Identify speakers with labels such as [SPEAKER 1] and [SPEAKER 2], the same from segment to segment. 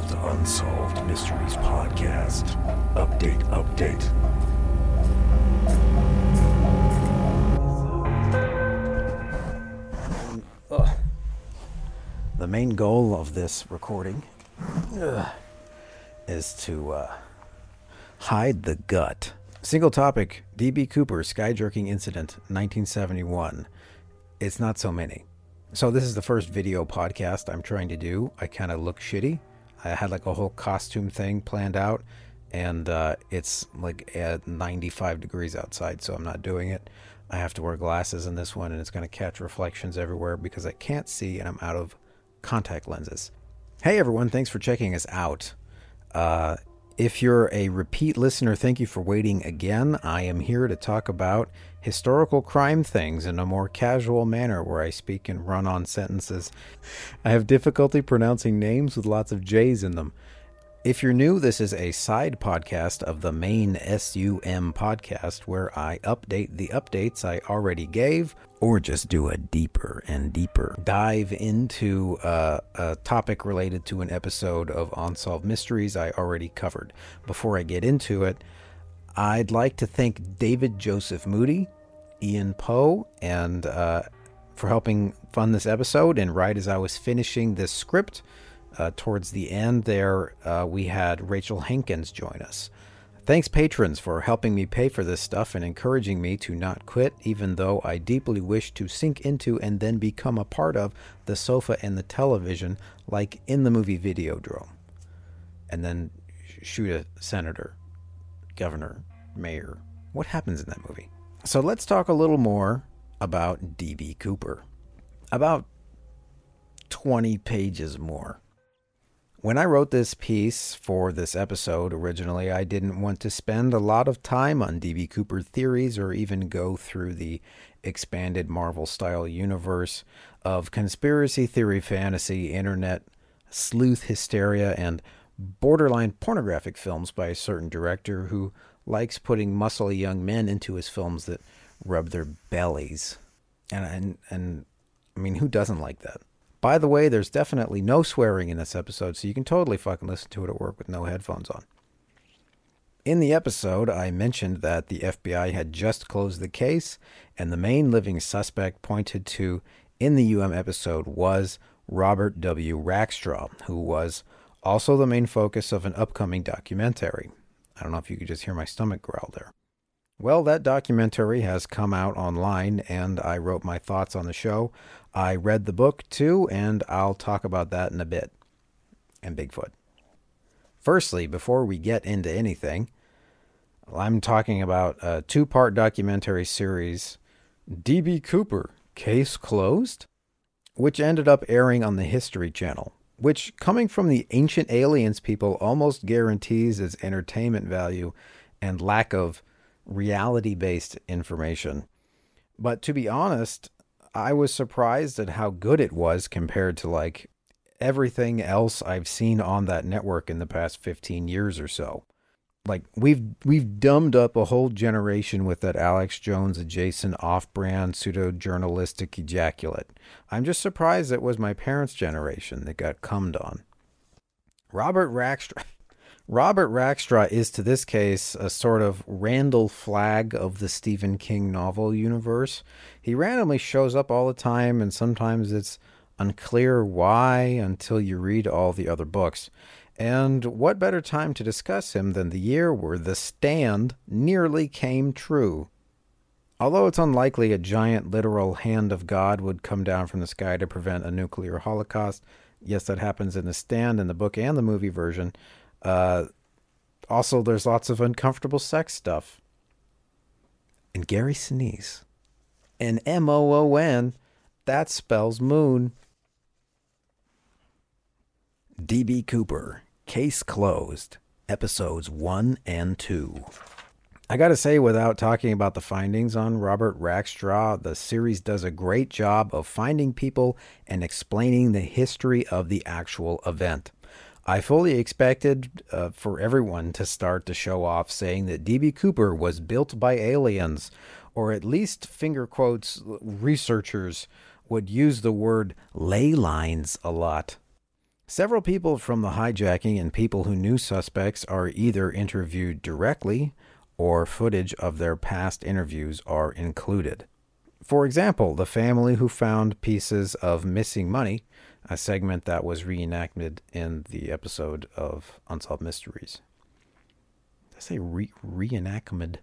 [SPEAKER 1] Solved Unsolved Mysteries Podcast. Update, update.
[SPEAKER 2] The main goal of this recording is to uh, hide the gut. Single topic DB Cooper skyjacking incident 1971. It's not so many. So, this is the first video podcast I'm trying to do. I kind of look shitty. I had like a whole costume thing planned out, and uh, it's like at 95 degrees outside, so I'm not doing it. I have to wear glasses in this one, and it's going to catch reflections everywhere because I can't see and I'm out of contact lenses. Hey everyone, thanks for checking us out. Uh, if you're a repeat listener, thank you for waiting again. I am here to talk about historical crime things in a more casual manner where I speak in run on sentences. I have difficulty pronouncing names with lots of J's in them. If you're new, this is a side podcast of the main SUM podcast where I update the updates I already gave, or just do a deeper and deeper dive into uh, a topic related to an episode of Unsolved Mysteries I already covered. Before I get into it, I'd like to thank David Joseph Moody, Ian Poe, and uh, for helping fund this episode. And right as I was finishing this script, uh, towards the end there, uh, we had Rachel Hankins join us. Thanks, patrons, for helping me pay for this stuff and encouraging me to not quit, even though I deeply wish to sink into and then become a part of the sofa and the television, like in the movie Videodrome. And then shoot a senator, governor, mayor. What happens in that movie? So let's talk a little more about D.B. Cooper. About 20 pages more. When I wrote this piece for this episode originally, I didn't want to spend a lot of time on D.B. Cooper theories or even go through the expanded Marvel style universe of conspiracy theory, fantasy, internet, sleuth hysteria, and borderline pornographic films by a certain director who likes putting muscly young men into his films that rub their bellies. And, and, and I mean, who doesn't like that? By the way, there's definitely no swearing in this episode, so you can totally fucking listen to it at work with no headphones on. In the episode, I mentioned that the FBI had just closed the case, and the main living suspect pointed to in the UM episode was Robert W. Rackstraw, who was also the main focus of an upcoming documentary. I don't know if you could just hear my stomach growl there. Well, that documentary has come out online, and I wrote my thoughts on the show. I read the book too, and I'll talk about that in a bit. And Bigfoot. Firstly, before we get into anything, I'm talking about a two part documentary series, D.B. Cooper Case Closed, which ended up airing on the History Channel, which, coming from the ancient aliens people, almost guarantees its entertainment value and lack of reality based information. But to be honest, I was surprised at how good it was compared to like everything else I've seen on that network in the past 15 years or so. Like we've we've dumbed up a whole generation with that Alex Jones adjacent off-brand pseudo-journalistic ejaculate. I'm just surprised it was my parents' generation that got cummed on. Robert Rackstraw Robert Rackstraw is to this case a sort of Randall Flagg of the Stephen King novel universe. He randomly shows up all the time, and sometimes it's unclear why until you read all the other books. And what better time to discuss him than the year where The Stand nearly came true? Although it's unlikely a giant literal hand of God would come down from the sky to prevent a nuclear holocaust, yes, that happens in The Stand in the book and the movie version. Uh, also, there's lots of uncomfortable sex stuff. And Gary Sinise. And M O O N, that spells moon. DB Cooper, Case Closed, Episodes 1 and 2. I gotta say, without talking about the findings on Robert Rackstraw, the series does a great job of finding people and explaining the history of the actual event. I fully expected uh, for everyone to start to show off saying that DB Cooper was built by aliens, or at least finger quotes researchers would use the word ley lines a lot. Several people from the hijacking and people who knew suspects are either interviewed directly or footage of their past interviews are included. For example, the family who found pieces of missing money, a segment that was reenacted in the episode of Unsolved Mysteries. Did I say re- reenactment?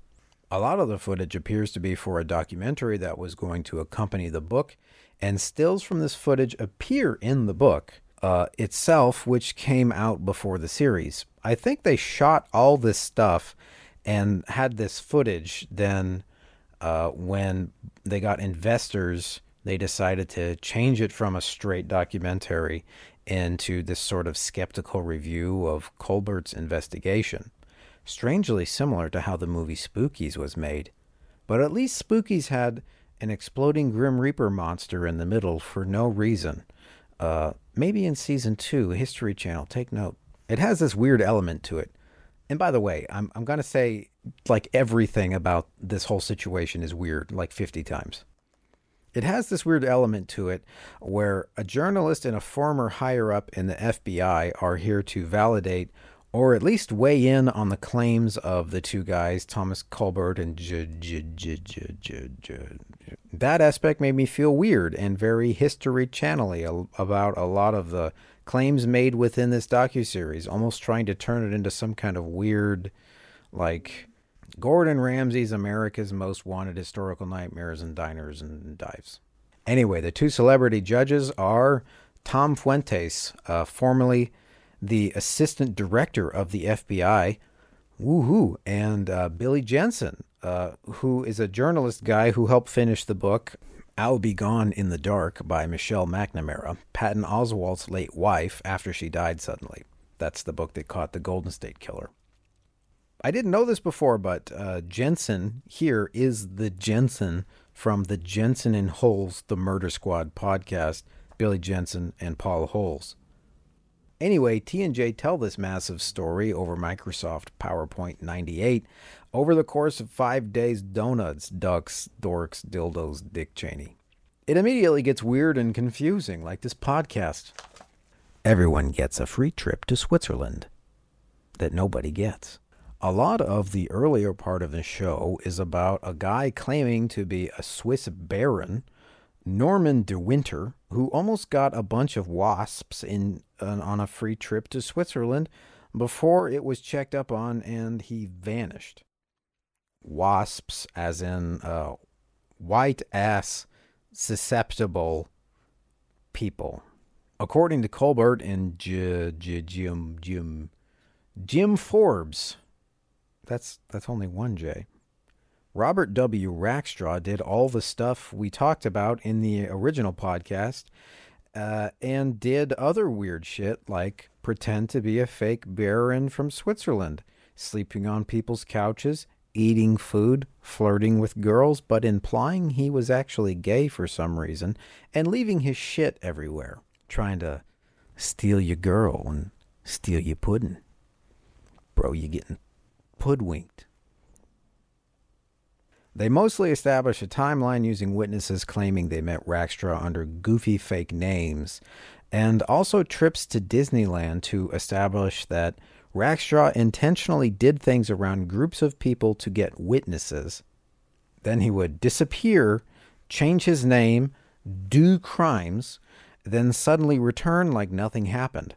[SPEAKER 2] A lot of the footage appears to be for a documentary that was going to accompany the book, and stills from this footage appear in the book uh, itself, which came out before the series. I think they shot all this stuff and had this footage then uh, when they got investors, they decided to change it from a straight documentary into this sort of skeptical review of Colbert's investigation. Strangely similar to how the movie Spookies was made. But at least Spookies had an exploding Grim Reaper monster in the middle for no reason. Uh, maybe in season two, History Channel, take note. It has this weird element to it. And by the way, I'm I'm gonna say like everything about this whole situation is weird, like 50 times. It has this weird element to it where a journalist and a former higher up in the FBI are here to validate or at least weigh in on the claims of the two guys, Thomas Colbert and J- that aspect made me feel weird and very history channely about a lot of the claims made within this docuseries, almost trying to turn it into some kind of weird like Gordon Ramsay's America's Most Wanted Historical Nightmares and Diners and Dives. Anyway, the two celebrity judges are Tom Fuentes, uh, formerly the assistant director of the FBI, woohoo, and uh, Billy Jensen, uh, who is a journalist guy who helped finish the book I'll Be Gone in the Dark by Michelle McNamara, Patton Oswalt's late wife after she died suddenly. That's the book that caught the Golden State Killer. I didn't know this before, but uh, Jensen here is the Jensen from the Jensen and Holes, the Murder Squad podcast, Billy Jensen and Paul Holes. Anyway, T&J tell this massive story over Microsoft PowerPoint 98 over the course of five days donuts, ducks, dorks, dildos, Dick Cheney. It immediately gets weird and confusing, like this podcast. Everyone gets a free trip to Switzerland that nobody gets. A lot of the earlier part of the show is about a guy claiming to be a Swiss baron, Norman de Winter, who almost got a bunch of wasps in uh, on a free trip to Switzerland before it was checked up on and he vanished. Wasps, as in uh, white ass susceptible people. According to Colbert and J- J- Jim Jim Jim Forbes, that's that's only one J. Robert W. Rackstraw did all the stuff we talked about in the original podcast, uh, and did other weird shit like pretend to be a fake baron from Switzerland, sleeping on people's couches, eating food, flirting with girls, but implying he was actually gay for some reason, and leaving his shit everywhere, trying to steal your girl and steal your pudding. Bro, you're getting hoodwinked. They mostly establish a timeline using witnesses claiming they met Rackstraw under goofy fake names, and also trips to Disneyland to establish that Rackstraw intentionally did things around groups of people to get witnesses. Then he would disappear, change his name, do crimes, then suddenly return like nothing happened.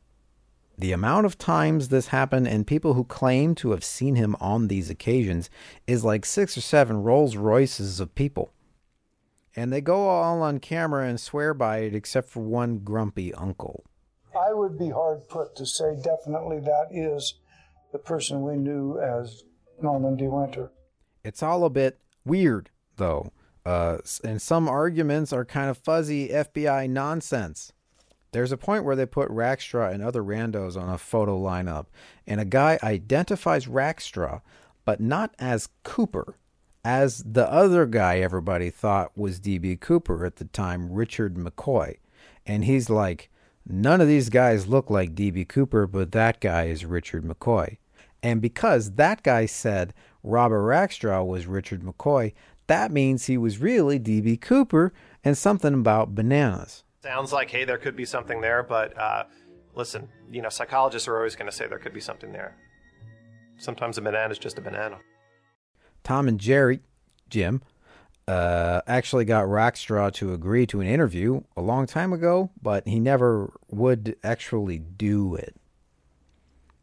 [SPEAKER 2] The amount of times this happened and people who claim to have seen him on these occasions is like six or seven Rolls Royces of people. And they go all on camera and swear by it except for one grumpy uncle.
[SPEAKER 3] I would be hard put to say definitely that is the person we knew as Norman De Winter.
[SPEAKER 2] It's all a bit weird, though. Uh, and some arguments are kind of fuzzy FBI nonsense. There's a point where they put Rackstraw and other randos on a photo lineup, and a guy identifies Rackstraw, but not as Cooper, as the other guy everybody thought was D.B. Cooper at the time, Richard McCoy. And he's like, none of these guys look like D.B. Cooper, but that guy is Richard McCoy. And because that guy said Robert Rackstraw was Richard McCoy, that means he was really D.B. Cooper and something about bananas
[SPEAKER 4] sounds like hey there could be something there but uh, listen, you know, psychologists are always going to say there could be something there. Sometimes a banana is just a banana.
[SPEAKER 2] Tom and Jerry, Jim, uh, actually got Rackstraw to agree to an interview a long time ago, but he never would actually do it.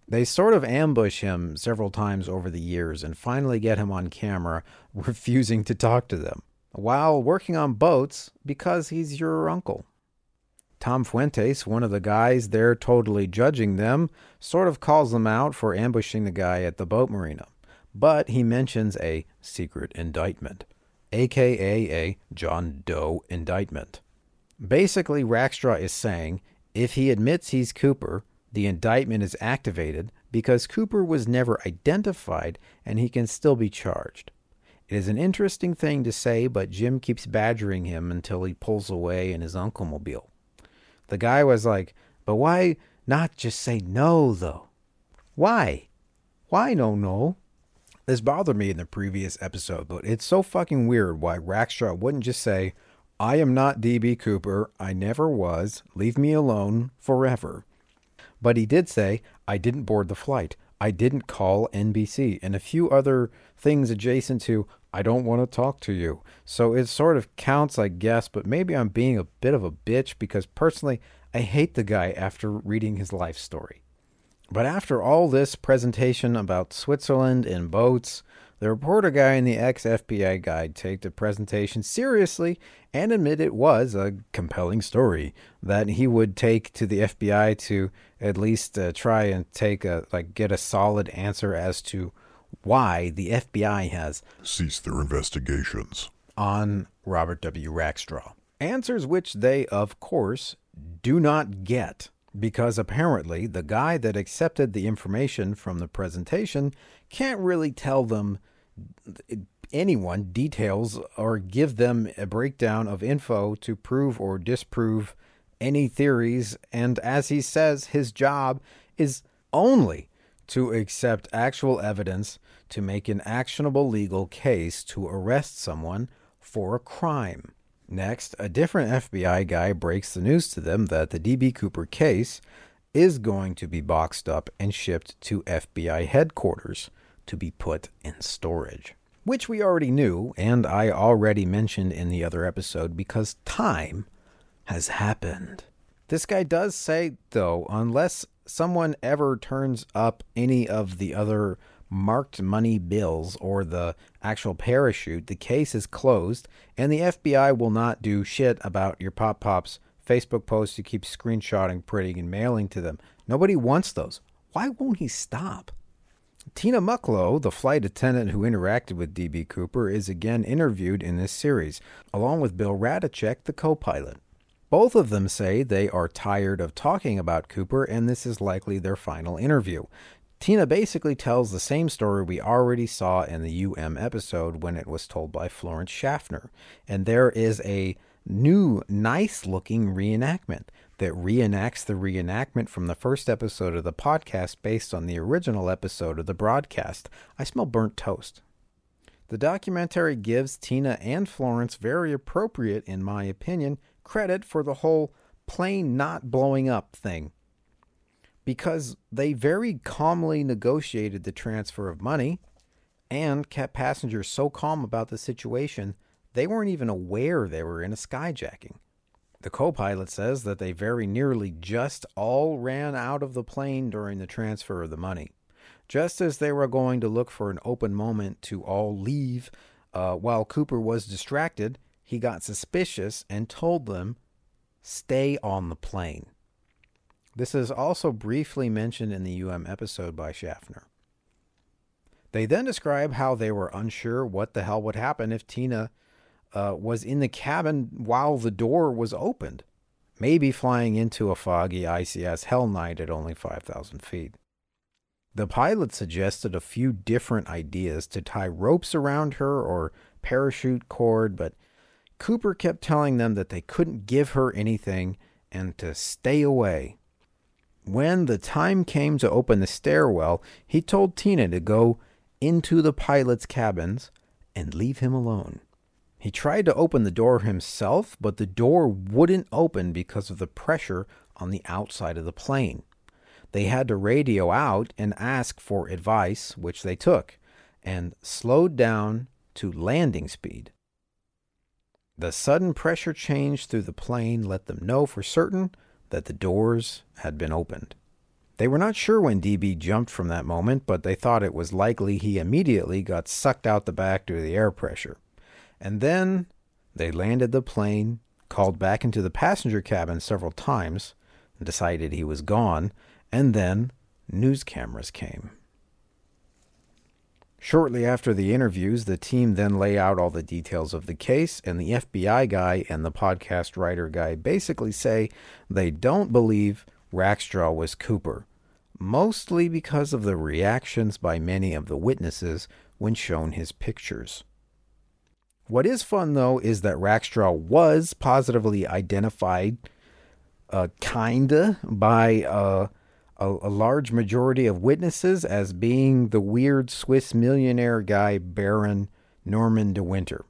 [SPEAKER 2] They sort of ambush him several times over the years and finally get him on camera refusing to talk to them while working on boats because he's your uncle. Tom Fuentes, one of the guys there totally judging them, sort of calls them out for ambushing the guy at the boat marina. But he mentions a secret indictment, aka a John Doe indictment. Basically, Rackstraw is saying if he admits he's Cooper, the indictment is activated because Cooper was never identified and he can still be charged. It is an interesting thing to say, but Jim keeps badgering him until he pulls away in his uncle mobile. The guy was like, But why not just say no, though? Why? Why no, no? This bothered me in the previous episode, but it's so fucking weird why Rackstraw wouldn't just say, I am not DB Cooper. I never was. Leave me alone forever. But he did say, I didn't board the flight. I didn't call NBC, and a few other things adjacent to, I don't want to talk to you. So it sort of counts, I guess, but maybe I'm being a bit of a bitch because personally, I hate the guy after reading his life story. But after all this presentation about Switzerland and boats, the reporter guy and the ex FBI guy take the presentation seriously and admit it was a compelling story that he would take to the FBI to at least uh, try and take a like get a solid answer as to why the FBI has
[SPEAKER 1] ceased their investigations
[SPEAKER 2] on Robert W. Rackstraw. Answers which they, of course, do not get because apparently the guy that accepted the information from the presentation can't really tell them anyone details or give them a breakdown of info to prove or disprove any theories. And as he says, his job is only to accept actual evidence to make an actionable legal case to arrest someone for a crime. Next, a different FBI guy breaks the news to them that the DB Cooper case is going to be boxed up and shipped to FBI headquarters to be put in storage. Which we already knew, and I already mentioned in the other episode because time has happened. This guy does say, though, unless someone ever turns up any of the other marked money bills or the actual parachute, the case is closed, and the FBI will not do shit about your Pop Pop's Facebook posts you keep screenshotting, printing, and mailing to them. Nobody wants those. Why won't he stop? Tina Mucklow, the flight attendant who interacted with D.B. Cooper, is again interviewed in this series, along with Bill Rataczak, the co pilot. Both of them say they are tired of talking about Cooper and this is likely their final interview. Tina basically tells the same story we already saw in the UM episode when it was told by Florence Schaffner, and there is a new, nice looking reenactment that reenacts the reenactment from the first episode of the podcast based on the original episode of the broadcast. I smell burnt toast. The documentary gives Tina and Florence very appropriate, in my opinion, credit for the whole plane not blowing up thing. Because they very calmly negotiated the transfer of money and kept passengers so calm about the situation they weren't even aware they were in a skyjacking. The co pilot says that they very nearly just all ran out of the plane during the transfer of the money. Just as they were going to look for an open moment to all leave, uh, while Cooper was distracted, he got suspicious and told them, Stay on the plane. This is also briefly mentioned in the UM episode by Schaffner. They then describe how they were unsure what the hell would happen if Tina uh, was in the cabin while the door was opened, maybe flying into a foggy, icy ass hell night at only 5,000 feet. The pilot suggested a few different ideas to tie ropes around her or parachute cord, but Cooper kept telling them that they couldn't give her anything and to stay away. When the time came to open the stairwell, he told Tina to go into the pilot's cabins and leave him alone. He tried to open the door himself, but the door wouldn't open because of the pressure on the outside of the plane. They had to radio out and ask for advice, which they took, and slowed down to landing speed. The sudden pressure change through the plane let them know for certain that the doors had been opened. They were not sure when DB jumped from that moment, but they thought it was likely he immediately got sucked out the back due to the air pressure. And then they landed the plane, called back into the passenger cabin several times, decided he was gone, and then news cameras came. Shortly after the interviews, the team then lay out all the details of the case, and the FBI guy and the podcast writer guy basically say they don't believe Rackstraw was Cooper, mostly because of the reactions by many of the witnesses when shown his pictures. What is fun, though, is that Rackstraw was positively identified, uh, kinda, by uh, a, a large majority of witnesses as being the weird Swiss millionaire guy, Baron Norman de Winter.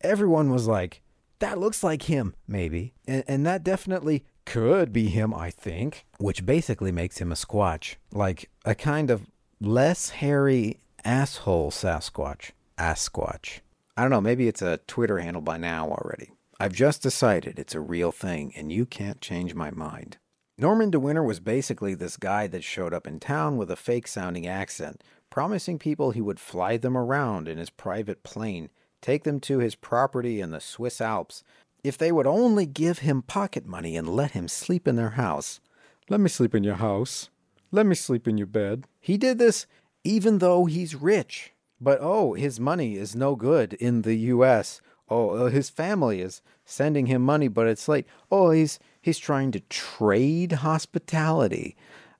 [SPEAKER 2] Everyone was like, that looks like him, maybe. And, and that definitely could be him, I think, which basically makes him a Squatch. Like a kind of less hairy asshole Sasquatch. Asquatch. I don't know, maybe it's a Twitter handle by now already. I've just decided it's a real thing, and you can't change my mind. Norman de Winter was basically this guy that showed up in town with a fake sounding accent, promising people he would fly them around in his private plane, take them to his property in the Swiss Alps, if they would only give him pocket money and let him sleep in their house. Let me sleep in your house. Let me sleep in your bed. He did this even though he's rich. But oh, his money is no good in the U.S. Oh, uh, his family is sending him money, but it's late. Oh, he's He's trying to trade hospitality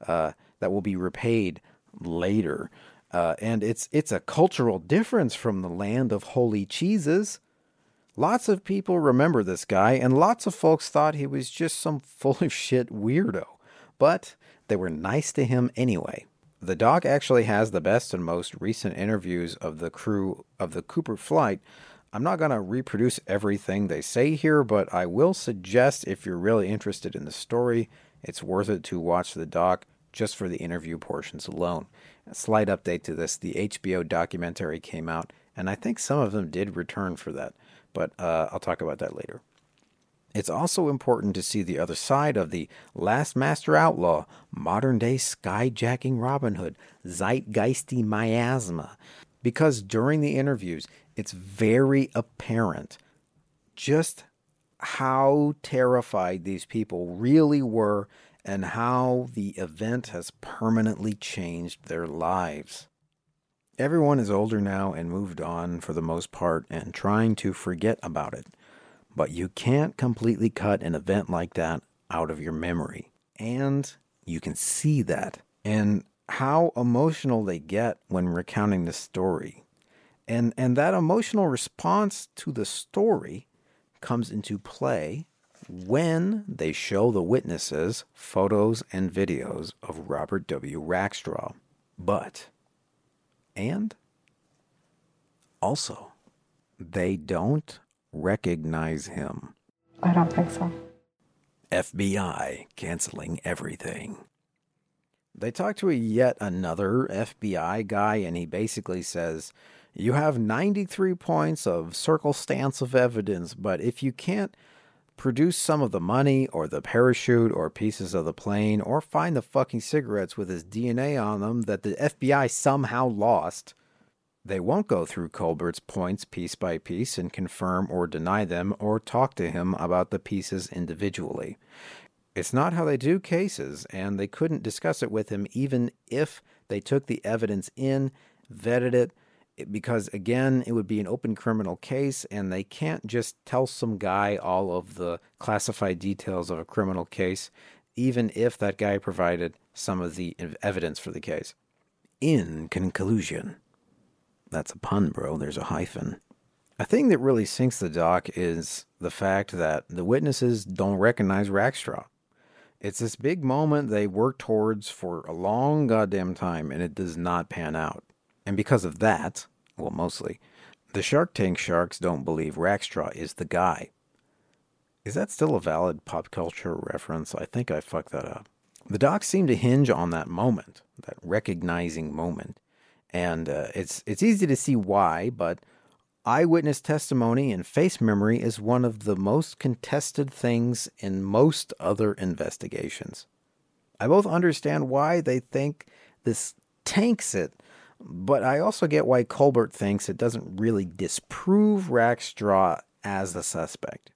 [SPEAKER 2] uh, that will be repaid later. Uh, and it's it's a cultural difference from the land of holy cheeses. Lots of people remember this guy, and lots of folks thought he was just some full of shit weirdo. But they were nice to him anyway. The doc actually has the best and most recent interviews of the crew of the Cooper flight I'm not going to reproduce everything they say here, but I will suggest if you're really interested in the story, it's worth it to watch the doc just for the interview portions alone. A slight update to this the HBO documentary came out, and I think some of them did return for that, but uh, I'll talk about that later. It's also important to see the other side of the last master outlaw, modern day skyjacking Robin Hood, zeitgeisty miasma. Because during the interviews, it's very apparent just how terrified these people really were and how the event has permanently changed their lives. Everyone is older now and moved on for the most part and trying to forget about it. But you can't completely cut an event like that out of your memory. And you can see that. And how emotional they get when recounting the story. And, and that emotional response to the story comes into play when they show the witnesses photos and videos of Robert W. Rackstraw. But, and also, they don't recognize him.
[SPEAKER 5] I don't think so.
[SPEAKER 2] FBI canceling everything. They talk to a yet another FBI guy, and he basically says, you have 93 points of circumstance of evidence, but if you can't produce some of the money or the parachute or pieces of the plane or find the fucking cigarettes with his DNA on them that the FBI somehow lost, they won't go through Colbert's points piece by piece and confirm or deny them or talk to him about the pieces individually. It's not how they do cases, and they couldn't discuss it with him even if they took the evidence in, vetted it, because again, it would be an open criminal case, and they can't just tell some guy all of the classified details of a criminal case, even if that guy provided some of the evidence for the case. In conclusion, that's a pun, bro. There's a hyphen. A thing that really sinks the doc is the fact that the witnesses don't recognize Rackstraw. It's this big moment they work towards for a long goddamn time, and it does not pan out. And because of that, well, mostly, the Shark Tank sharks don't believe Rackstraw is the guy. Is that still a valid pop culture reference? I think I fucked that up. The docs seem to hinge on that moment, that recognizing moment, and uh, it's it's easy to see why. But eyewitness testimony and face memory is one of the most contested things in most other investigations. I both understand why they think this tanks it, but I also get why Colbert thinks it doesn't really disprove Rackstraw as the suspect.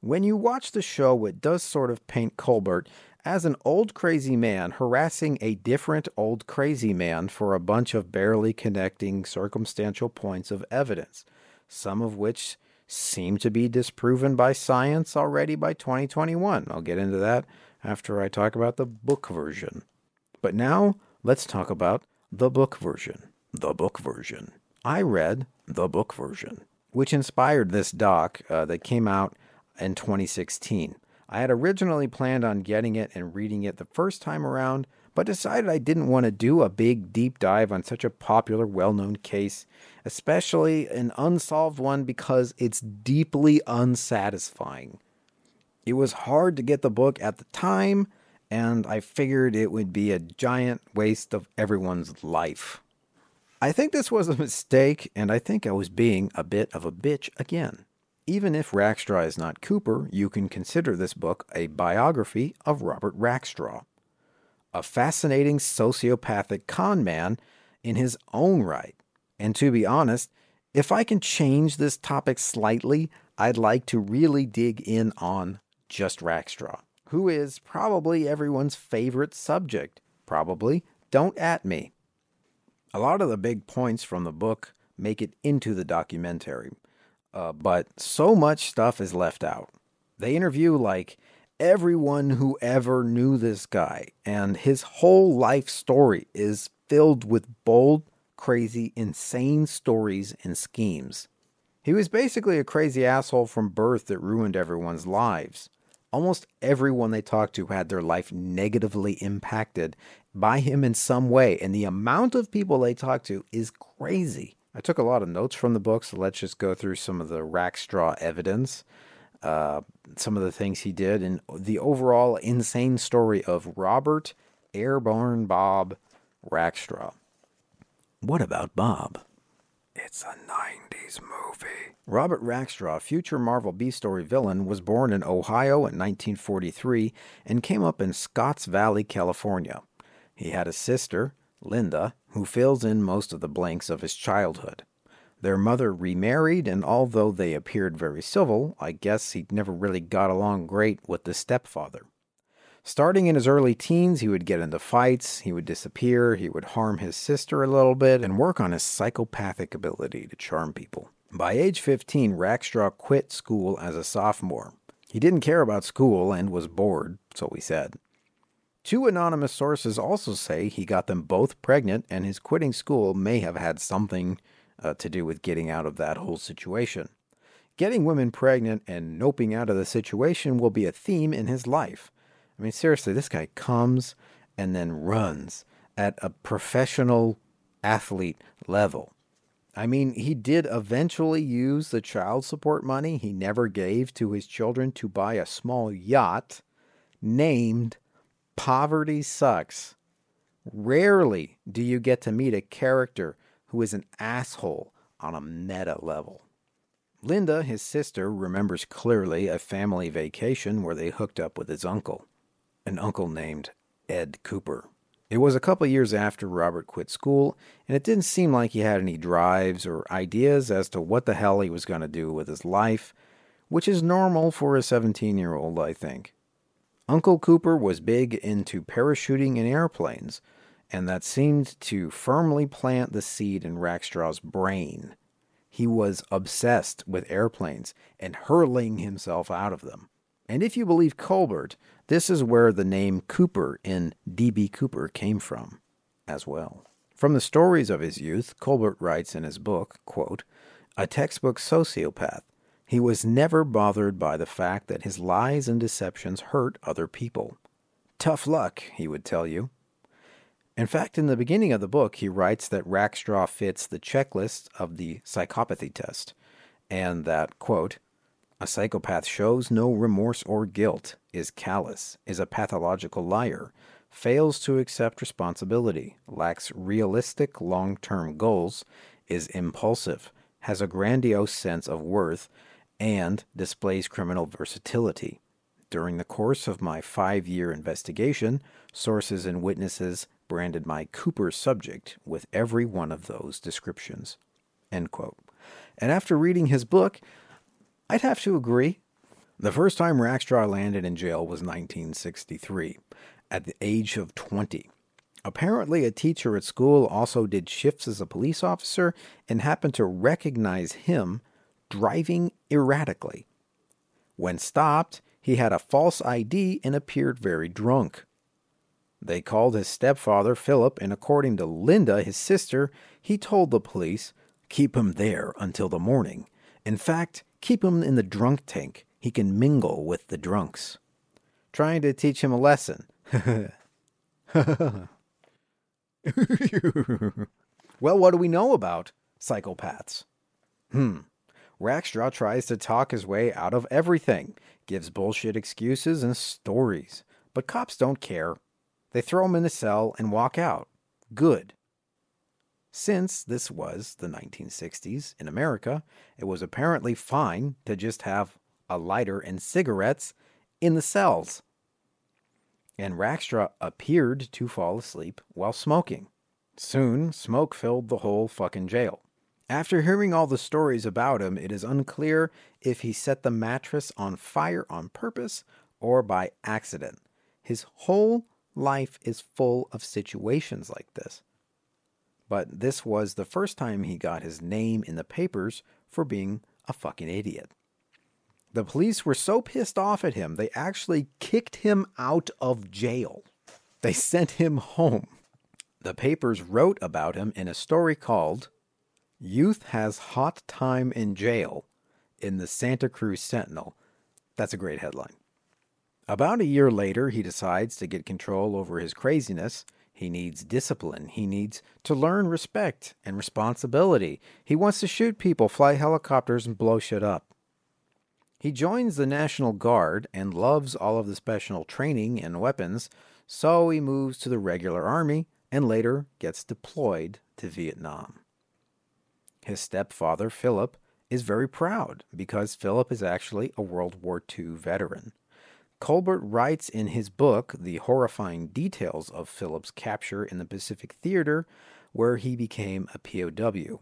[SPEAKER 2] When you watch the show, it does sort of paint Colbert as an old crazy man harassing a different old crazy man for a bunch of barely connecting circumstantial points of evidence, some of which seem to be disproven by science already by 2021. I'll get into that after I talk about the book version. But now, let's talk about the book version. The book version. I read the book version, which inspired this doc uh, that came out in 2016. I had originally planned on getting it and reading it the first time around, but decided I didn't want to do a big deep dive on such a popular, well known case, especially an unsolved one because it's deeply unsatisfying. It was hard to get the book at the time, and I figured it would be a giant waste of everyone's life. I think this was a mistake, and I think I was being a bit of a bitch again. Even if Rackstraw is not Cooper, you can consider this book a biography of Robert Rackstraw, a fascinating sociopathic con man in his own right. And to be honest, if I can change this topic slightly, I'd like to really dig in on just Rackstraw, who is probably everyone's favorite subject. Probably. Don't at me. A lot of the big points from the book make it into the documentary, uh, but so much stuff is left out. They interview like everyone who ever knew this guy, and his whole life story is filled with bold, crazy, insane stories and schemes. He was basically a crazy asshole from birth that ruined everyone's lives. Almost everyone they talked to had their life negatively impacted by him in some way, and the amount of people they talked to is crazy. I took a lot of notes from the book, so let's just go through some of the Rackstraw evidence, uh, some of the things he did, and the overall insane story of Robert Airborne Bob Rackstraw. What about Bob? It's a 90s movie. Robert Rackstraw, future Marvel B story villain, was born in Ohio in 1943 and came up in Scotts Valley, California. He had a sister, Linda, who fills in most of the blanks of his childhood. Their mother remarried, and although they appeared very civil, I guess he never really got along great with the stepfather. Starting in his early teens, he would get into fights, he would disappear, he would harm his sister a little bit, and work on his psychopathic ability to charm people. By age 15, Rackstraw quit school as a sophomore. He didn't care about school and was bored, so he said. Two anonymous sources also say he got them both pregnant, and his quitting school may have had something uh, to do with getting out of that whole situation. Getting women pregnant and noping out of the situation will be a theme in his life. I mean, seriously, this guy comes and then runs at a professional athlete level. I mean, he did eventually use the child support money he never gave to his children to buy a small yacht named Poverty Sucks. Rarely do you get to meet a character who is an asshole on a meta level. Linda, his sister, remembers clearly a family vacation where they hooked up with his uncle, an uncle named Ed Cooper. It was a couple years after Robert quit school, and it didn't seem like he had any drives or ideas as to what the hell he was going to do with his life, which is normal for a 17 year old, I think. Uncle Cooper was big into parachuting in airplanes, and that seemed to firmly plant the seed in Rackstraw's brain. He was obsessed with airplanes and hurling himself out of them. And if you believe Colbert, this is where the name Cooper in D.B. Cooper came from as well. From the stories of his youth, Colbert writes in his book, quote, a textbook sociopath. He was never bothered by the fact that his lies and deceptions hurt other people. Tough luck, he would tell you. In fact, in the beginning of the book, he writes that Rackstraw fits the checklist of the psychopathy test, and that, quote, A psychopath shows no remorse or guilt, is callous, is a pathological liar, fails to accept responsibility, lacks realistic long term goals, is impulsive, has a grandiose sense of worth, and displays criminal versatility. During the course of my five year investigation, sources and witnesses branded my Cooper subject with every one of those descriptions. And after reading his book, I'd have to agree. The first time Rackstraw landed in jail was 1963, at the age of 20. Apparently, a teacher at school also did shifts as a police officer and happened to recognize him driving erratically. When stopped, he had a false ID and appeared very drunk. They called his stepfather, Philip, and according to Linda, his sister, he told the police, keep him there until the morning. In fact, keep him in the drunk tank. He can mingle with the drunks. Trying to teach him a lesson. well, what do we know about psychopaths? Hmm. Rackstraw tries to talk his way out of everything, gives bullshit excuses and stories. But cops don't care. They throw him in a cell and walk out. Good. Since this was the 1960s in America, it was apparently fine to just have a lighter and cigarettes in the cells. And Rackstraw appeared to fall asleep while smoking. Soon, smoke filled the whole fucking jail. After hearing all the stories about him, it is unclear if he set the mattress on fire on purpose or by accident. His whole life is full of situations like this. But this was the first time he got his name in the papers for being a fucking idiot. The police were so pissed off at him, they actually kicked him out of jail. They sent him home. The papers wrote about him in a story called Youth Has Hot Time in Jail in the Santa Cruz Sentinel. That's a great headline. About a year later, he decides to get control over his craziness. He needs discipline. He needs to learn respect and responsibility. He wants to shoot people, fly helicopters, and blow shit up. He joins the National Guard and loves all of the special training and weapons, so he moves to the regular army and later gets deployed to Vietnam. His stepfather, Philip, is very proud because Philip is actually a World War II veteran. Colbert writes in his book the horrifying details of Philip's capture in the Pacific Theater, where he became a POW,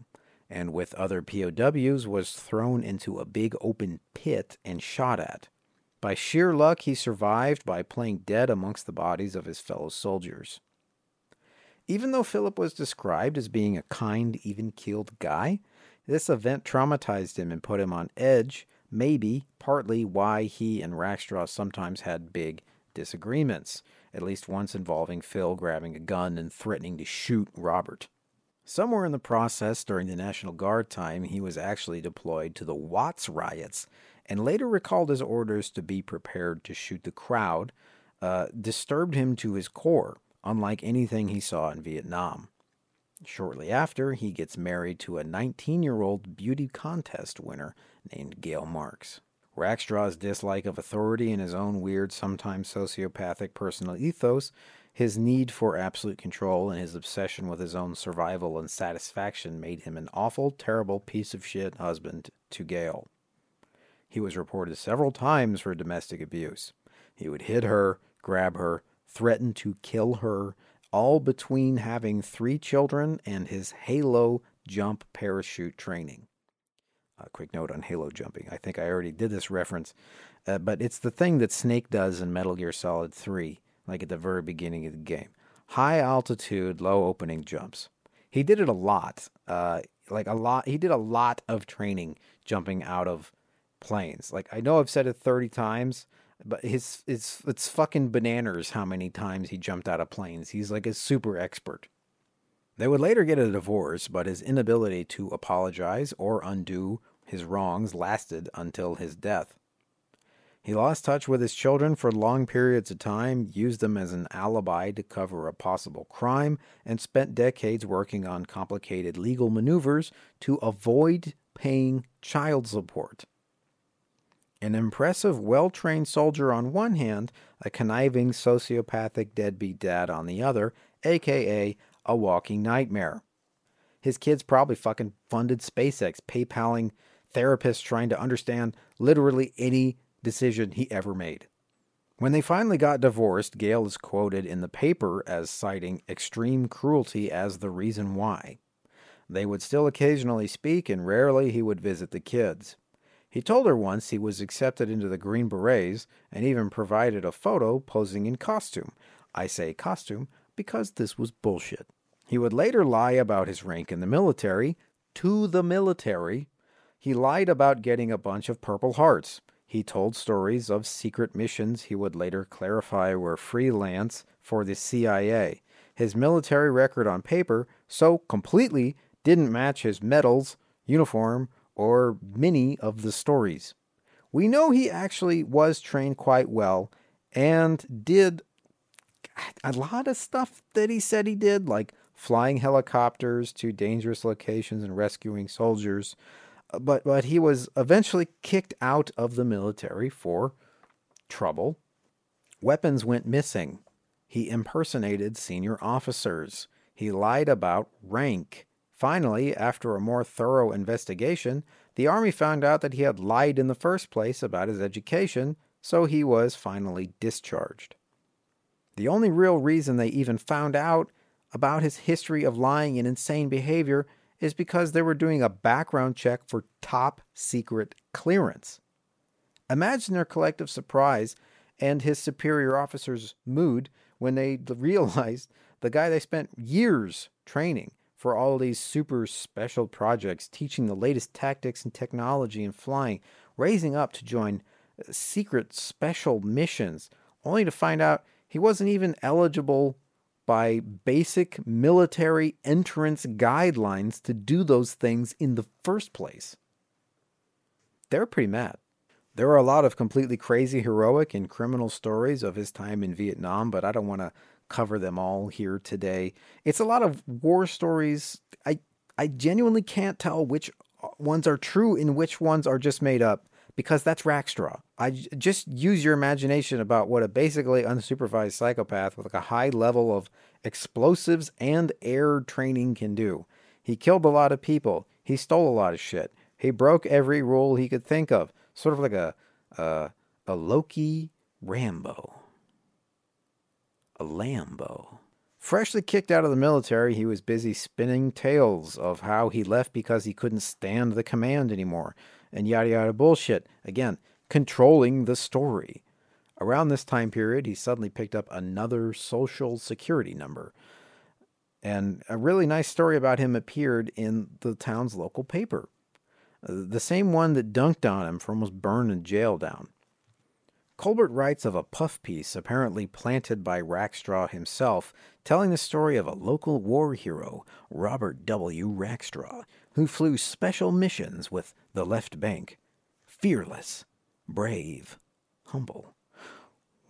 [SPEAKER 2] and with other POWs was thrown into a big open pit and shot at. By sheer luck, he survived by playing dead amongst the bodies of his fellow soldiers. Even though Philip was described as being a kind, even keeled guy, this event traumatized him and put him on edge maybe partly why he and Rackstraw sometimes had big disagreements, at least once involving Phil grabbing a gun and threatening to shoot Robert. Somewhere in the process during the National Guard time, he was actually deployed to the Watts riots and later recalled his orders to be prepared to shoot the crowd, uh, disturbed him to his core, unlike anything he saw in Vietnam. Shortly after, he gets married to a 19 year old beauty contest winner named Gail Marks. Rackstraw's dislike of authority and his own weird, sometimes sociopathic personal ethos, his need for absolute control, and his obsession with his own survival and satisfaction made him an awful, terrible piece of shit husband to Gail. He was reported several times for domestic abuse. He would hit her, grab her, threaten to kill her, all between having three children and his halo jump parachute training. A quick note on halo jumping. I think I already did this reference, uh, but it's the thing that Snake does in Metal Gear Solid 3, like at the very beginning of the game. High altitude, low opening jumps. He did it a lot. Uh, like a lot. He did a lot of training jumping out of planes. Like I know I've said it 30 times, but his it's it's fucking bananas how many times he jumped out of planes. He's like a super expert. They would later get a divorce, but his inability to apologize or undo his wrongs lasted until his death. He lost touch with his children for long periods of time, used them as an alibi to cover a possible crime, and spent decades working on complicated legal maneuvers to avoid paying child support. An impressive, well trained soldier on one hand, a conniving, sociopathic deadbeat dad on the other, aka a walking nightmare. His kids probably fucking funded SpaceX, PayPaling therapists trying to understand literally any decision he ever made. When they finally got divorced, Gail is quoted in the paper as citing extreme cruelty as the reason why. They would still occasionally speak, and rarely he would visit the kids. He told her once he was accepted into the Green Berets and even provided a photo posing in costume. I say costume because this was bullshit. He would later lie about his rank in the military to the military. He lied about getting a bunch of Purple Hearts. He told stories of secret missions he would later clarify were freelance for the CIA. His military record on paper so completely didn't match his medals, uniform, or many of the stories. We know he actually was trained quite well and did a lot of stuff that he said he did, like flying helicopters to dangerous locations and rescuing soldiers. Uh, but but he was eventually kicked out of the military for trouble. Weapons went missing. He impersonated senior officers. He lied about rank. Finally, after a more thorough investigation, the Army found out that he had lied in the first place about his education, so he was finally discharged. The only real reason they even found out about his history of lying and insane behavior is because they were doing a background check for top secret clearance. Imagine their collective surprise and his superior officer's mood when they realized the guy they spent years training for all these super special projects, teaching the latest tactics and technology in flying, raising up to join uh, secret special missions, only to find out he wasn't even eligible by basic military entrance guidelines to do those things in the first place. They're pretty mad. There are a lot of completely crazy, heroic, and criminal stories of his time in Vietnam, but I don't want to cover them all here today. It's a lot of war stories. I I genuinely can't tell which ones are true and which ones are just made up because that's Rackstraw. I just use your imagination about what a basically unsupervised psychopath with like a high level of explosives and air training can do. He killed a lot of people. He stole a lot of shit. He broke every rule he could think of, sort of like a uh, a Loki Rambo a Lambo. Freshly kicked out of the military, he was busy spinning tales of how he left because he couldn't stand the command anymore, and yada yada bullshit. Again, controlling the story. Around this time period, he suddenly picked up another social security number. And a really nice story about him appeared in the town's local paper. Uh, the same one that dunked on him for almost burning jail down. Colbert writes of a puff piece apparently planted by Rackstraw himself, telling the story of a local war hero, Robert W. Rackstraw, who flew special missions with the left bank. Fearless, brave, humble.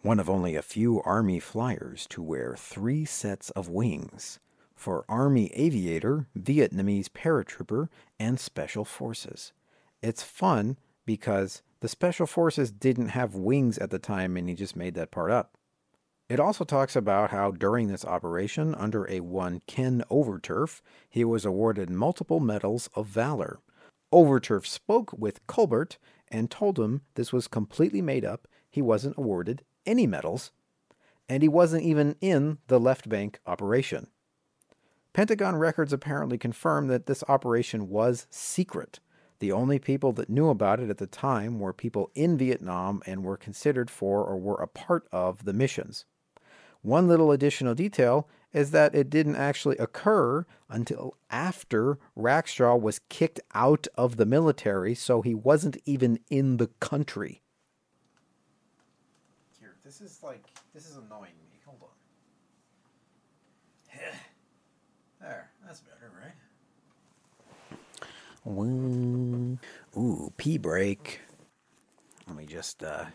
[SPEAKER 2] One of only a few Army flyers to wear three sets of wings for Army aviator, Vietnamese paratrooper, and special forces. It's fun because the Special Forces didn't have wings at the time and he just made that part up. It also talks about how during this operation, under a one Ken Overturf, he was awarded multiple medals of valor. Overturf spoke with Colbert and told him this was completely made up. He wasn't awarded any medals, and he wasn't even in the left bank operation. Pentagon records apparently confirm that this operation was secret. The only people that knew about it at the time were people in Vietnam and were considered for or were a part of the missions. One little additional detail is that it didn't actually occur until after Rackstraw was kicked out of the military, so he wasn't even in the country. Here, this is like, this is annoying me. Hold on. there, that's better, right? Ooh, pee break. Let me just uh,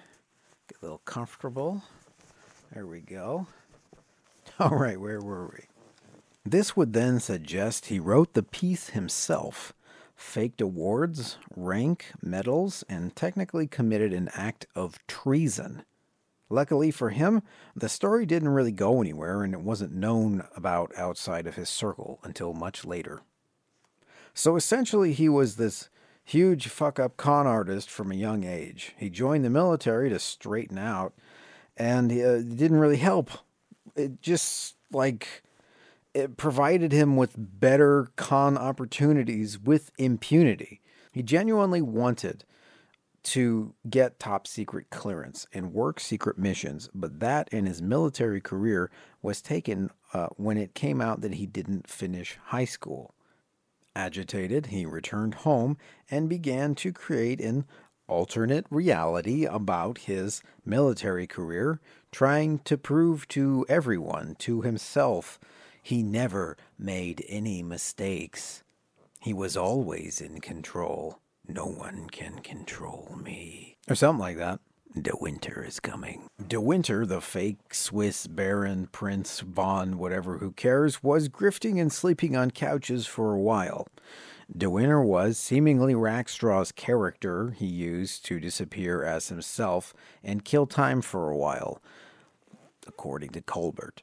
[SPEAKER 2] get a little comfortable. There we go. All right, where were we? This would then suggest he wrote the piece himself, faked awards, rank, medals, and technically committed an act of treason. Luckily for him, the story didn't really go anywhere and it wasn't known about outside of his circle until much later. So essentially, he was this huge fuck up con artist from a young age. He joined the military to straighten out, and uh, it didn't really help. It just like it provided him with better con opportunities with impunity. He genuinely wanted to get top secret clearance and work secret missions, but that in his military career was taken uh, when it came out that he didn't finish high school. Agitated, he returned home and began to create an alternate reality about his military career, trying to prove to everyone, to himself, he never made any mistakes. He was always in control. No one can control me. Or something like that. De Winter is coming. De Winter, the fake Swiss Baron, Prince, Von, whatever who cares, was grifting and sleeping on couches for a while. De Winter was seemingly Rackstraw's character he used to disappear as himself and kill time for a while, according to Colbert.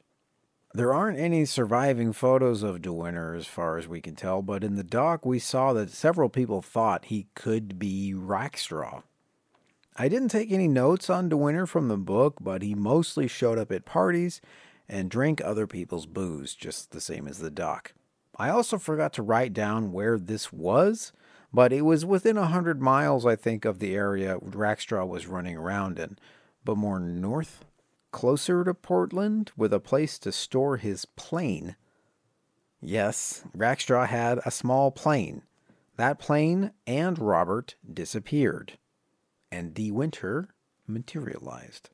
[SPEAKER 2] There aren't any surviving photos of De Winter as far as we can tell, but in the doc we saw that several people thought he could be Rackstraw. I didn't take any notes on De Winter from the book, but he mostly showed up at parties and drank other people's booze, just the same as the doc. I also forgot to write down where this was, but it was within a hundred miles, I think, of the area Rackstraw was running around in, but more north closer to Portland with a place to store his plane. Yes, Rackstraw had a small plane. That plane and Robert disappeared, and De Winter materialized.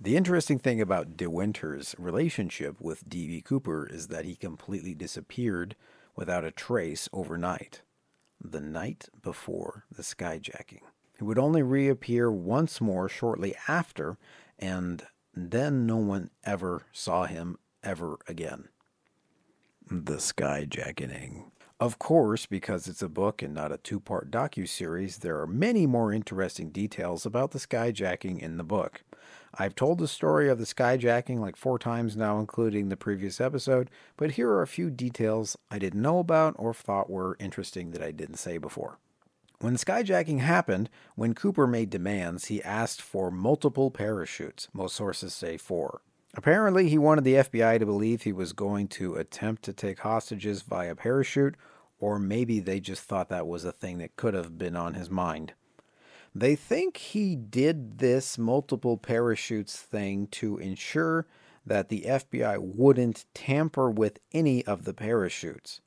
[SPEAKER 2] The interesting thing about De Winter's relationship with D.B. Cooper is that he completely disappeared without a trace overnight, the night before the skyjacking. He would only reappear once more shortly after and then no one ever saw him ever again. The Skyjackening. Of course, because it's a book and not a two-part docu-series, there are many more interesting details about the skyjacking in the book. I've told the story of the skyjacking like four times now, including the previous episode, but here are a few details I didn't know about or thought were interesting that I didn't say before. When skyjacking happened, when Cooper made demands, he asked for multiple parachutes. Most sources say four. Apparently, he wanted the FBI to believe he was going to attempt to take hostages via parachute, or maybe they just thought that was a thing that could have been on his mind. They think he did this multiple parachutes thing to ensure that the FBI wouldn't tamper with any of the parachutes.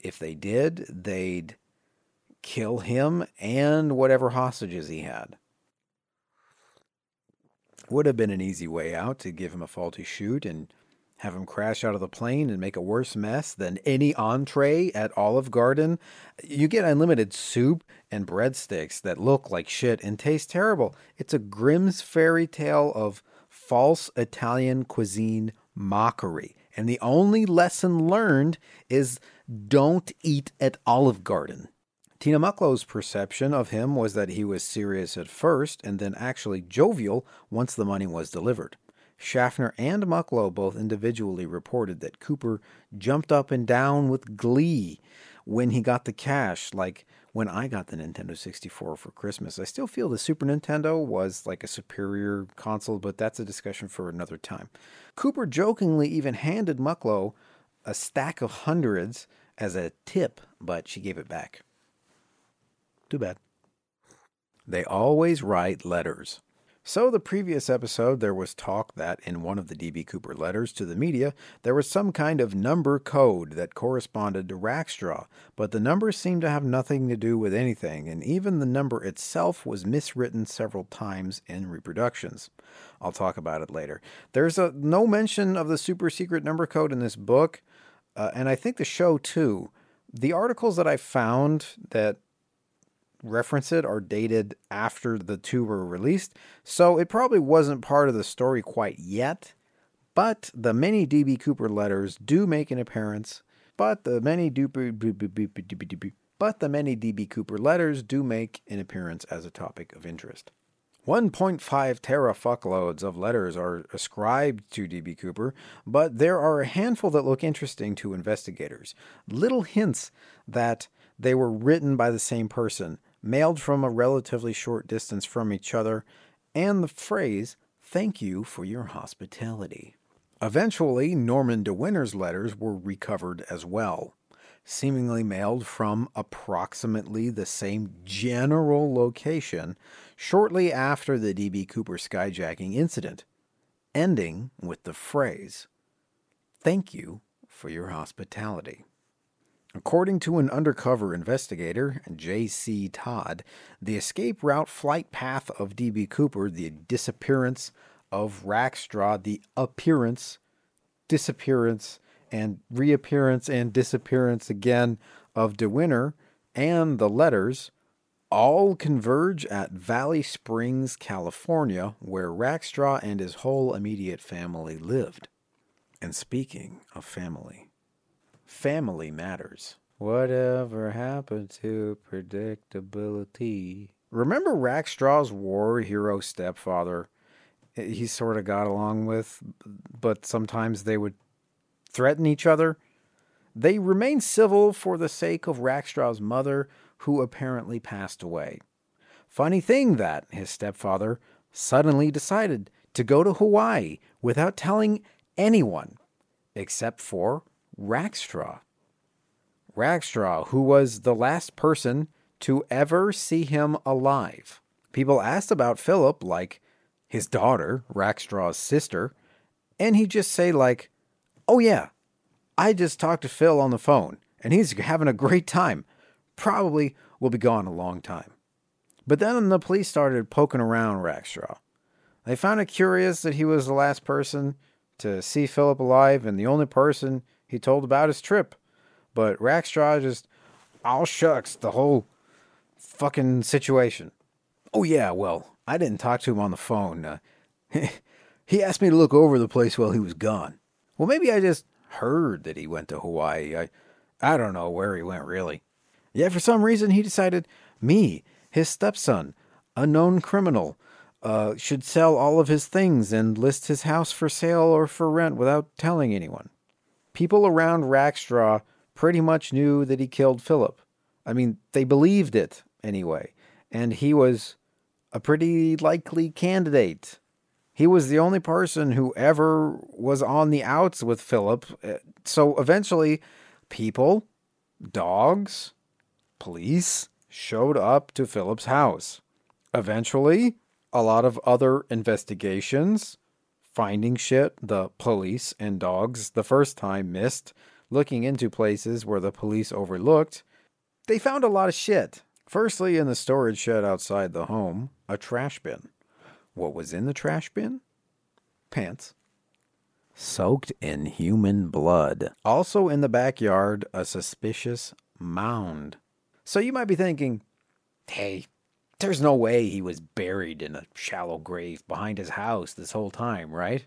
[SPEAKER 2] If they did, they'd kill him and whatever hostages he had. Would have been an easy way out to give him a faulty chute and have him crash out of the plane and make a worse mess than any entree at Olive Garden. You get unlimited soup and breadsticks that look like shit and taste terrible. It's a Grimm's fairy tale of false Italian cuisine mockery. And the only lesson learned is don't eat at Olive Garden. Tina Mucklow's perception of him was that he was serious at first and then actually jovial once the money was delivered. Schaffner and Mucklow both individually reported that Cooper jumped up and down with glee when he got the cash, like when I got the Nintendo 64 for Christmas. I still feel the Super Nintendo was like a superior console, but that's a discussion for another time. Cooper jokingly even handed Mucklow a stack of hundreds as a tip, but she gave it back. Too bad. They always write letters. So, the previous episode, there was talk that in one of the D.B. Cooper letters to the media, there was some kind of number code that corresponded to Rackstraw, but the numbers seemed to have nothing to do with anything, and even the number itself was miswritten several times in reproductions. I'll talk about it later. There's a, no mention of the super secret number code in this book, uh, and I think the show too. The articles that I found that reference it are dated after the two were released, so it probably wasn't part of the story quite yet. But the many D.B. Cooper letters do make an appearance, but the many DB, but the many DB Cooper letters do make an appearance as a topic of interest. 1.5 terafuckloads of letters are ascribed to D.B. Cooper, but there are a handful that look interesting to investigators. Little hints that they were written by the same person, mailed from a relatively short distance from each other, and the phrase, Thank you for your hospitality. Eventually, Norman DeWinter's letters were recovered as well, seemingly mailed from approximately the same general location shortly after the D.B. Cooper skyjacking incident, ending with the phrase, Thank you for your hospitality. According to an undercover investigator, J.C. Todd, the escape route flight path of D.B. Cooper, the disappearance of Rackstraw, the appearance, disappearance, and reappearance and disappearance again of DeWinter, and the letters all converge at Valley Springs, California, where Rackstraw and his whole immediate family lived. And speaking of family, family matters. Whatever happened to predictability? Remember Rackstraw's war hero stepfather? Eh, he sort of got along with, but sometimes they would threaten each other. They remained civil for the sake of Rackstraw's mother, who apparently passed away. Funny thing that his stepfather suddenly decided to go to Hawaii without telling anyone except for Rackstraw. Rackstraw, who was the last person to ever see him alive. People asked about Philip, like his daughter, Rackstraw's sister, and he'd just say, like, Oh, yeah, I just talked to Phil on the phone, and he's having a great time. Probably will be gone a long time. But then the police started poking around Rackstraw. They found it curious that he was the last person to see Philip alive and the only person he told about his trip. But Rackstraw just all shucks the whole fucking situation. Oh, yeah, well, I didn't talk to him on the phone. Uh, he asked me to look over the place while he was gone. Well, maybe I just heard that he went to Hawaii. I, I don't know where he went really. Yet for some reason he decided me, his stepson, a known criminal, uh, should sell all of his things and list his house for sale or for rent without telling anyone. People around Rackstraw pretty much knew that he killed Philip. I mean, they believed it anyway, and he was a pretty likely candidate. He was the only person who ever was on the outs with Philip. Uh, so eventually, people, dogs, police showed up to Philip's house. Eventually, a lot of other investigations, finding shit the police and dogs the first time missed, looking into places where the police overlooked, they found a lot of shit. Firstly, in the storage shed outside the home, a trash bin. What was in the trash bin? Pants. Soaked in human blood. Also in the backyard, a suspicious mound. So you might be thinking, hey, there's no way he was buried in a shallow grave behind his house this whole time, right?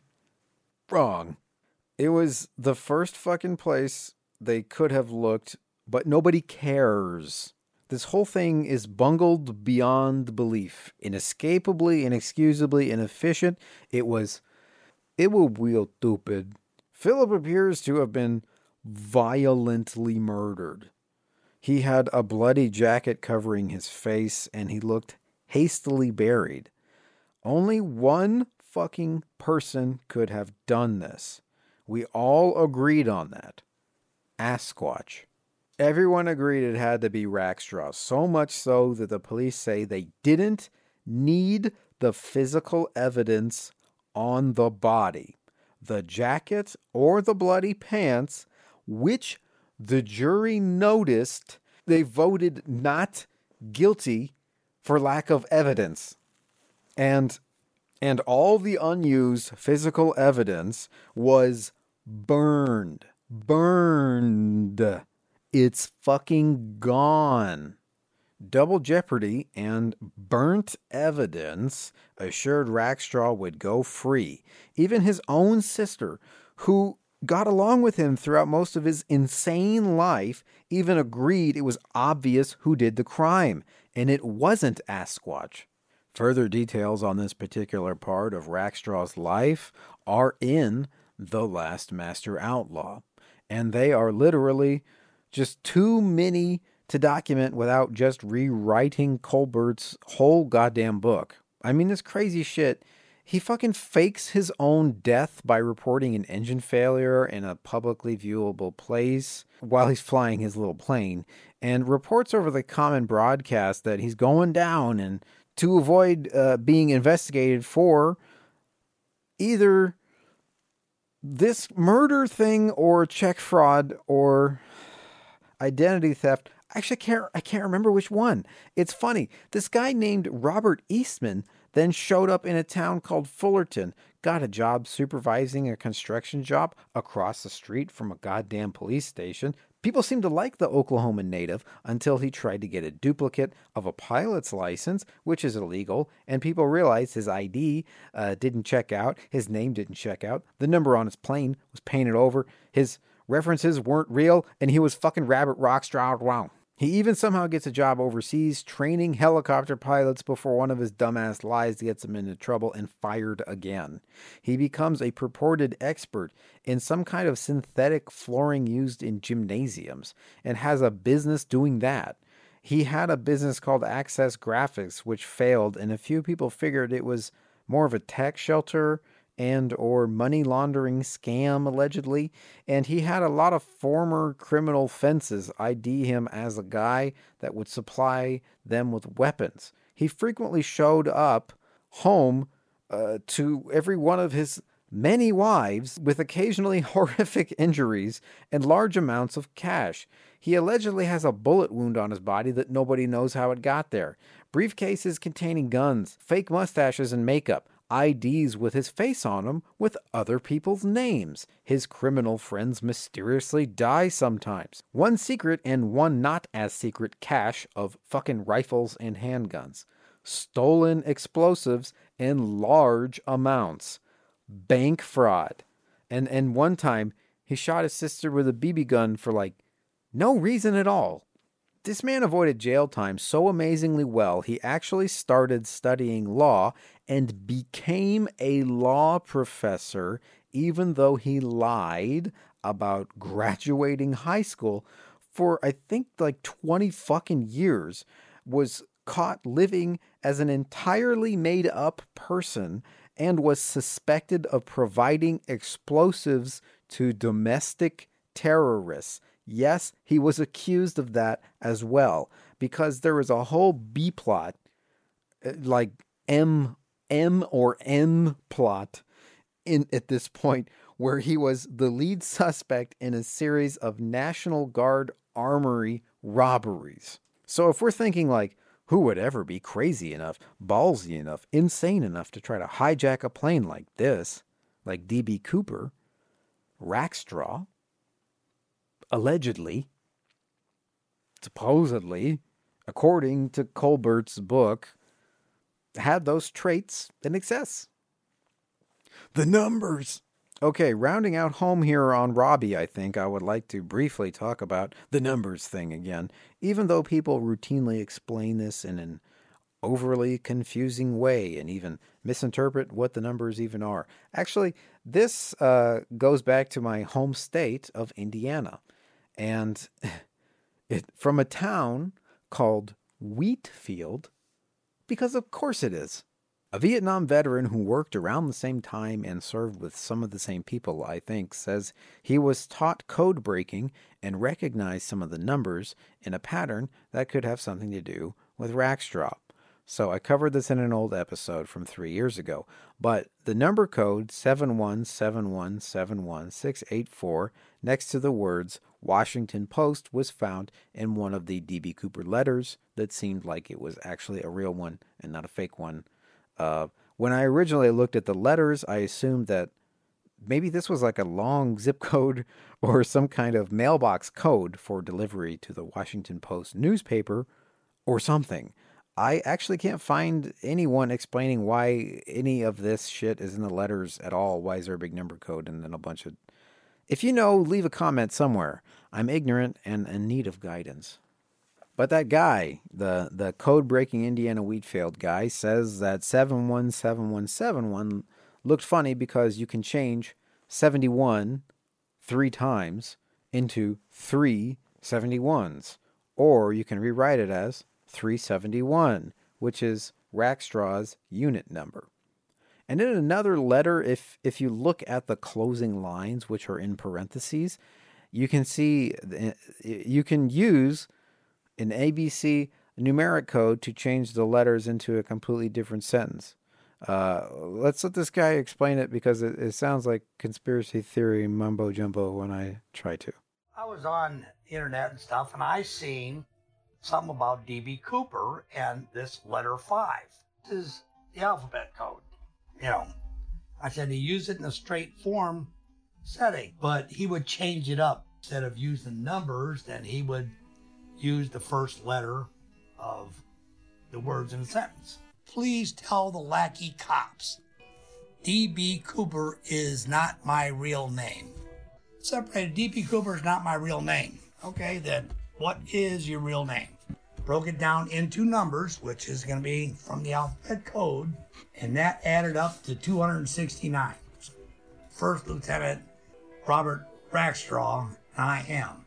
[SPEAKER 2] Wrong. It was the first fucking place they could have looked, but nobody cares. This whole thing is bungled beyond belief, inescapably, inexcusably inefficient. It was, it was real stupid. Philip appears to have been violently murdered. He had a bloody jacket covering his face, and he looked hastily buried. Only one fucking person could have done this. We all agreed on that. Asquatch. Everyone agreed it had to be Rackstraw, so much so that the police say they didn't need the physical evidence on the body, the jacket or the bloody pants, which the jury noticed they voted not guilty for lack of evidence. And and all the unused physical evidence was burned. Burned. It's fucking gone. Double Jeopardy and burnt evidence assured Rackstraw would go free. Even his own sister, who got along with him throughout most of his insane life, even agreed it was obvious who did the crime, and it wasn't Asquatch. Further details on this particular part of Rackstraw's life are in The Last Master Outlaw, and they are literally just too many to document without just rewriting Colbert's whole goddamn book. I mean, this crazy shit. He fucking fakes his own death by reporting an engine failure in a publicly viewable place while he's flying his little plane and reports over the common broadcast that he's going down and to avoid uh, being investigated for either this murder thing or check fraud or identity theft. Actually, I can't, I can't remember which one. It's funny. This guy named Robert Eastman then showed up in a town called Fullerton, got a job supervising a construction job across the street from a goddamn police station. People seemed to like the Oklahoma native until he tried to get a duplicate of a pilot's license, which is illegal, and people realized his ID uh, didn't check out, his name didn't check out, the number on his plane was painted over, his references weren't real, and he was fucking Rabbit Rackstraw. Wow. He even somehow gets a job overseas training helicopter pilots before one of his dumbass lies gets him into trouble and fired again. He becomes a purported expert in some kind of synthetic flooring used in gymnasiums and has a business doing that. He had a business called Access Graphics, which failed, and a few people figured it was more of a tech shelter and or money laundering scam allegedly and he had a lot of former criminal fences. Id him as a guy that would supply them with weapons. He frequently showed up home uh, to every one of his many wives with occasionally horrific injuries and large amounts of cash. He allegedly has a bullet wound on his body that nobody knows how it got there. Briefcases containing guns fake mustaches and makeup IDs with his face on them with other people's names. His criminal friends mysteriously die sometimes. One secret and one not as secret cache of fucking rifles and handguns. Stolen explosives in large amounts. Bank fraud. And and one time he shot his sister with a BB gun for like no reason at all. This man avoided jail time so amazingly well, he actually started studying law and became a law professor, even though he lied about graduating high school for, I think, like 20 fucking years, was caught living as an entirely made up person and was suspected of providing explosives to domestic terrorists. Yes, he was accused of that as well because there was a whole B plot, uh, like M M or N plot in at this point where he was the lead suspect in a series of National Guard armory robberies. So if we're thinking like who would ever be crazy enough, ballsy enough, insane enough to try to hijack a plane like this, like DB Cooper, Rackstraw, allegedly, supposedly, according to Colbert's book, had those traits in excess. The numbers. Okay, rounding out home here on Robbie, I think I would like to briefly talk about the numbers thing again, even though people routinely explain this in an overly confusing way and even misinterpret what the numbers even are. Actually, this uh, goes back to my home state of Indiana, and it from a town called Wheatfield, because of course it is. A Vietnam veteran who worked around the same time and served with some of the same people, I think, says he was taught code breaking and recognized some of the numbers in a pattern that could have something to do with Rackstraw. So I covered this in an old episode from three years ago. But the number code 717171684 next to the words Washington Post was found in one of the DB Cooper letters that seemed like it was actually a real one and not a fake one. Uh, when I originally looked at the letters, I assumed that maybe this was like a long zip code or some kind of mailbox code for delivery to the Washington Post newspaper or something. I actually can't find anyone explaining why any of this shit is in the letters at all. Why is there a big number code and then a bunch of If you know, leave a comment somewhere. I'm ignorant and in need of guidance. But that guy, the the code breaking Indiana Wheatfield guy, says that 717171 looked funny because you can change 71 three times into three 71s. Or you can rewrite it as 371, which is Rackstraw's unit number. And in another letter, if if you look at the closing lines, which are in parentheses, you can see you can use an ABC numeric code to change the letters into a completely different sentence. Uh, let's let this guy explain it because it, it sounds like conspiracy theory mumbo jumbo when I try to.
[SPEAKER 5] I was on internet and stuff, and I seen something about DB Cooper and this letter five. This is the alphabet code. You know, I said he used it in a straight form setting, but he would change it up. Instead of using numbers, then he would use the first letter of the words in a sentence. Please tell the lackey cops DB Cooper is not my real name. Separated, DB Cooper is not my real name. Okay, then what is your real name? Broke it down into numbers, which is going to be from the alphabet code, and that added up to 269. First Lieutenant Robert Rackstraw, I am.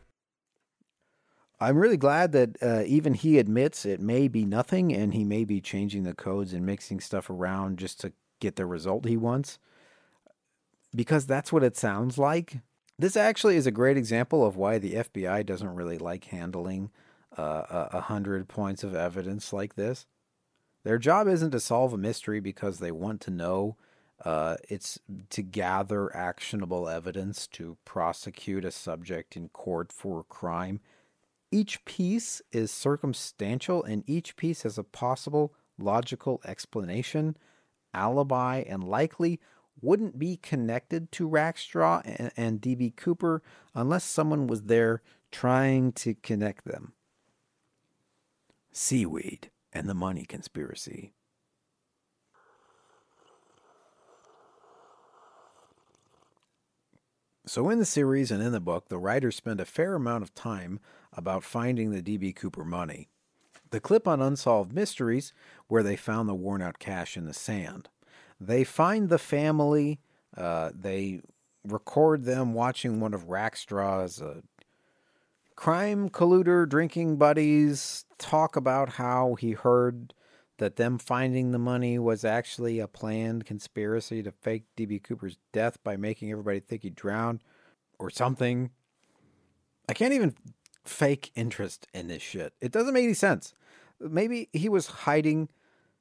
[SPEAKER 2] I'm really glad that uh, even he admits it may be nothing and he may be changing the codes and mixing stuff around just to get the result he wants. Because that's what it sounds like. This actually is a great example of why the FBI doesn't really like handling a hundred points of evidence like this. Their job isn't to solve a mystery because they want to know. Uh, it's to gather actionable evidence to prosecute a subject in court for a crime. Each piece is circumstantial and each piece has a possible logical explanation, alibi, and likely wouldn't be connected to Rackstraw and, and DB Cooper unless someone was there trying to connect them. Seaweed and the Money Conspiracy. So, in the series and in the book, the writers spend a fair amount of time about finding the D.B. Cooper money. The clip on Unsolved Mysteries, where they found the worn out cash in the sand. They find the family, uh, they record them watching one of Rackstraw's uh, crime colluder drinking buddies talk about how he heard that them finding the money was actually a planned conspiracy to fake DB Cooper's death by making everybody think he drowned or something. I can't even fake interest in this shit. It doesn't make any sense. Maybe he was hiding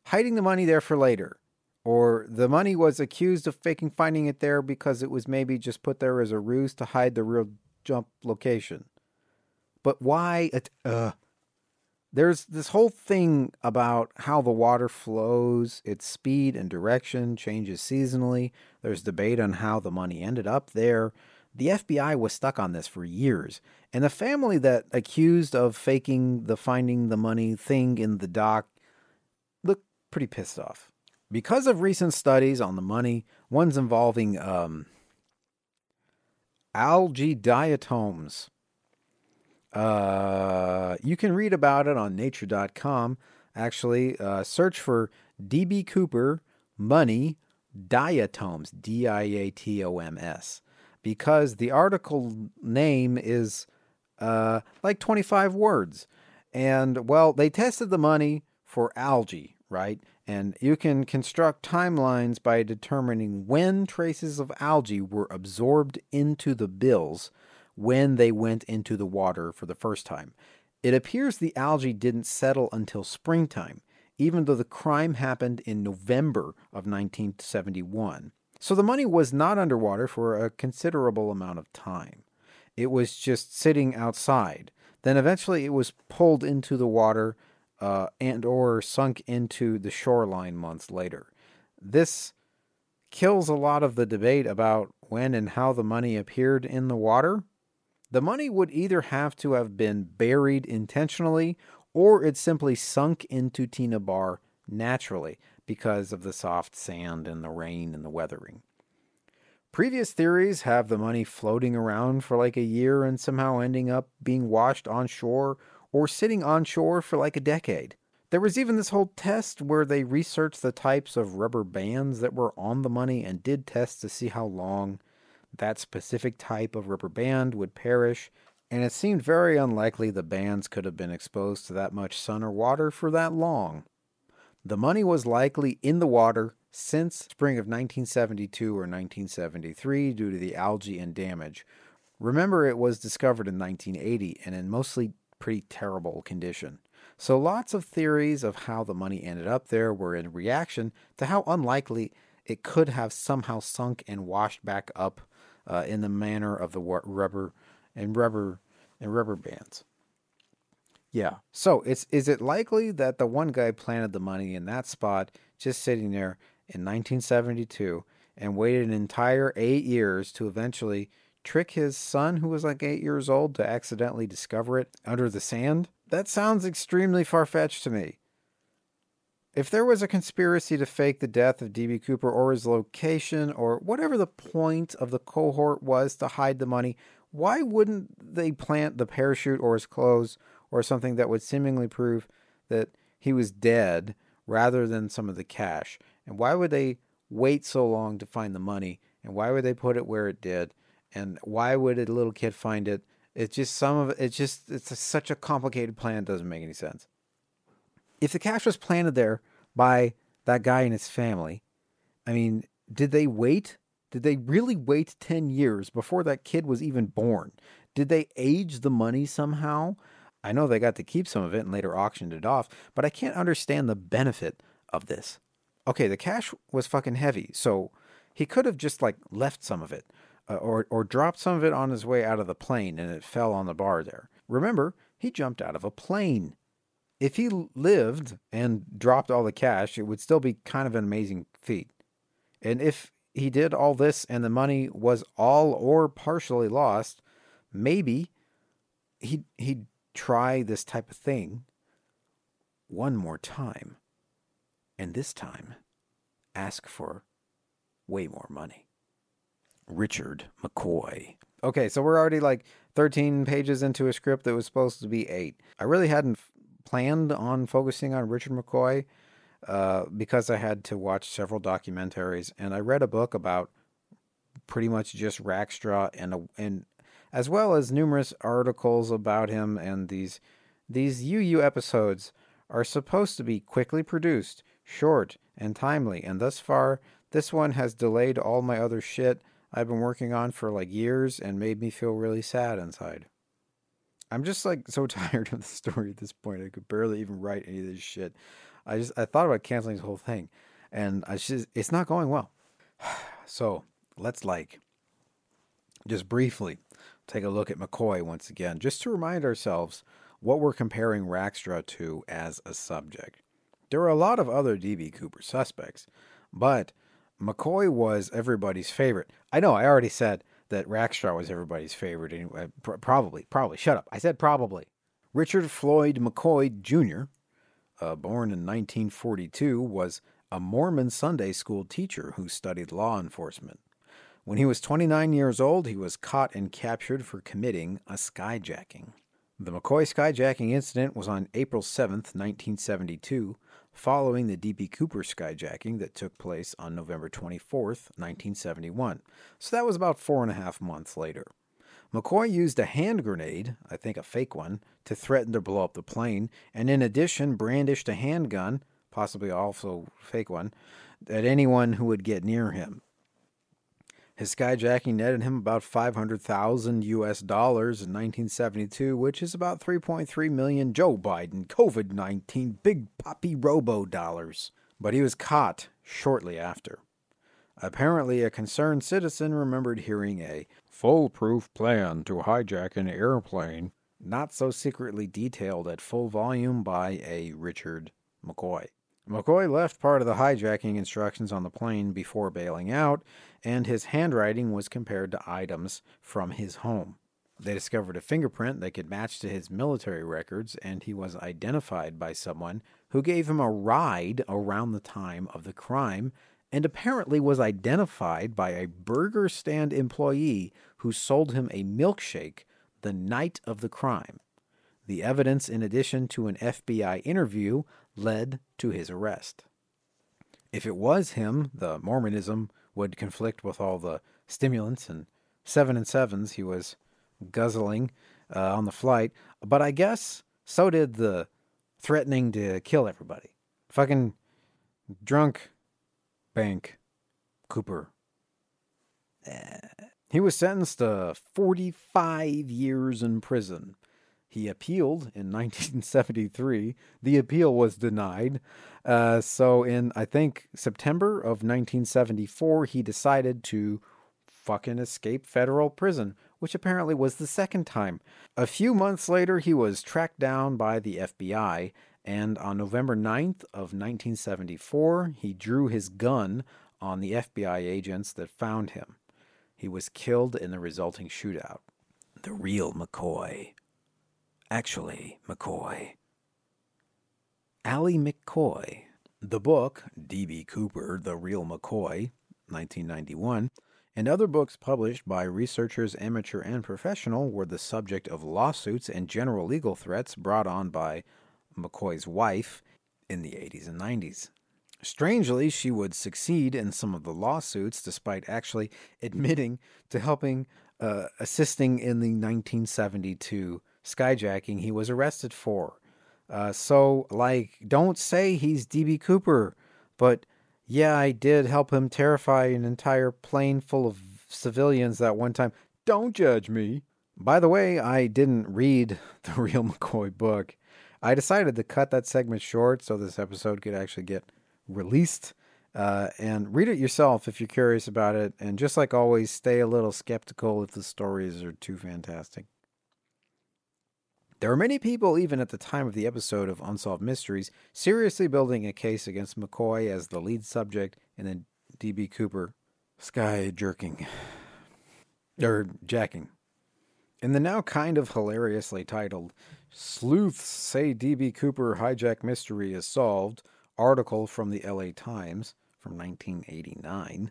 [SPEAKER 2] hiding the money there for later. Or the money was accused of faking finding it there because it was maybe just put there as a ruse to hide the real jump location. But why? Uh, there's this whole thing about how the water flows, its speed and direction changes seasonally. There's debate on how the money ended up there. The FBI was stuck on this for years, and the family that accused of faking the finding the money thing in the doc looked pretty pissed off. Because of recent studies on the money, ones involving um, algae diatoms, uh, you can read about it on nature.com. Actually, uh, search for DB Cooper money diatoms, D I A T O M S, because the article name is uh, like 25 words. And well, they tested the money for algae, right? And you can construct timelines by determining when traces of algae were absorbed into the bills when they went into the water for the first time. It appears the algae didn't settle until springtime, even though the crime happened in November of 1971. So the money was not underwater for a considerable amount of time. It was just sitting outside. Then eventually it was pulled into the water uh, and or sunk into the shoreline months later. This kills a lot of the debate about when and how the money appeared in the water the money would either have to have been buried intentionally or it simply sunk into Tena Bar naturally because of the soft sand and the rain and the weathering. Previous theories have the money floating around for like a year and somehow ending up being washed on shore or sitting on shore for like a decade. There was even this whole test where they researched the types of rubber bands that were on the money and did tests to see how long that specific type of rubber band would perish. And it seemed very unlikely the bands could have been exposed to that much sun or water for that long. The money was likely in the water since spring of 1972 or 1973 due to the algae and damage. Remember, it was discovered in 1980 and in mostly pretty terrible condition. So lots of theories of how the money ended up there were in reaction to how unlikely it could have somehow sunk and washed back up uh, in the manner of the rubber and rubber and rubber bands. Yeah. So it's is it likely that the one guy planted the money in that spot, just sitting there in 1972, and waited an entire eight years to eventually trick his son, who was like eight years old, to accidentally discover it under the sand? That sounds extremely far fetched to me. If there was a conspiracy to fake the death of D.B. Cooper or his location or whatever the point of the cohort was to hide the money, why wouldn't they plant the parachute or his clothes or something that would seemingly prove that he was dead rather than some of the cash? And why would they wait so long to find the money? And why would they put it where it did? And why would a little kid find it it's just some of it. It's just it's a, such a complicated plan. It doesn't make any sense. If the cash was planted there by that guy and his family, I mean, did they wait? Did they really wait ten years before that kid was even born? Did they age the money somehow? I know they got to keep some of it and later auctioned it off, but I can't understand the benefit of this. Okay, the cash was fucking heavy, so he could have just like left some of it uh, or, or dropped some of it on his way out of the plane and it fell on the bar there. Remember, he jumped out of a plane. If he lived and dropped all the cash, it would still be kind of an amazing feat. And if he did all this and the money was all or partially lost, maybe he'd, he'd try this type of thing one more time. And this time, ask for way more money. Richard McCoy. Okay, so we're already like 13 pages into a script that was supposed to be eight. I really hadn't planned on focusing on Richard McCoy uh, because I had to watch several documentaries and I read a book about pretty much just Rackstraw and a, and as well as numerous articles about him and these these UU episodes are supposed to be quickly produced, short, and timely, and thus far this one has delayed all my other shit I've been working on for like years and made me feel really sad inside. I'm just like so tired of the story at this point. I could barely even write any of this shit. I just I thought about canceling this whole thing, and I just it's not going well. So let's like just briefly take a look at McCoy once again, just to remind ourselves what we're comparing Rackstraw to as a subject. There are a lot of other DB Cooper suspects, but McCoy was everybody's favorite. I know I already said that Rackstraw was everybody's favorite anyway. Probably, probably. Shut up. I said probably. Richard Floyd McCoy Jr., uh, born in 1942, was a Mormon Sunday school teacher who studied law enforcement. When he was 29 years old, he was caught and captured for committing a skyjacking. The McCoy skyjacking incident was on April 7, 1972, following the D.B. Cooper skyjacking that took place on November 24, 1971. So that was about four and a half months later. McCoy used a hand grenade, I think a fake one, to threaten to blow up the plane, and in addition brandished a handgun, possibly also fake one, at anyone who would get near him. His skyjacking netted him about 500,000 US dollars in 1972, which is about 3.3 million Joe Biden COVID 19 big poppy robo dollars. But he was caught shortly after. Apparently, a concerned citizen remembered hearing a foolproof plan to hijack an airplane, not so secretly detailed at full volume by a Richard McCoy. McCoy left part of the hijacking instructions on the plane before bailing out, and his handwriting was compared to items from his home. They discovered a fingerprint that could match to his military records, and he was identified by someone who gave him a ride around the time of the crime and apparently was identified by a burger stand employee who sold him a milkshake the night of the crime. The evidence, in addition to an FBI interview, led to his arrest. If it was him, the Mormonism would conflict with all the stimulants and seven and sevens he was guzzling uh, on the flight. But I guess so did the threatening to kill everybody. Fucking drunk bank Cooper. Eh. He was sentenced to 45 years in prison. He appealed in 1973. The appeal was denied. Uh, so, in I think September of 1974, he decided to fucking escape federal prison, which apparently was the second time. A few months later, he was tracked down by the FBI, and on November 9th of 1974, he drew his gun on the FBI agents that found him. He was killed in the resulting shootout. The real McCoy. Actually, McCoy. Allie McCoy. The book, D.B. Cooper, The Real McCoy, 1991, and other books published by researchers, amateur and professional, were the subject of lawsuits and general legal threats brought on by McCoy's wife in the 80s and 90s. Strangely, she would succeed in some of the lawsuits despite actually admitting to helping uh, assisting in the 1972 skyjacking he was arrested for. Uh, so, like, don't say he's DB Cooper, but yeah, I did help him terrify an entire plane full of civilians that one time. Don't judge me. By the way, I didn't read the real McCoy book. I decided to cut that segment short so this episode could actually get released. Uh, and read it yourself if you're curious about it. And just like always, stay a little skeptical if the stories are too fantastic. There are many people, even at the time of the episode of Unsolved Mysteries, seriously building a case against McCoy as the lead subject in the D.B. Cooper sky jerking. Or jacking. In the now kind of hilariously titled Sleuths Say D.B. Cooper Hijack Mystery is Solved article from the LA Times from 1989,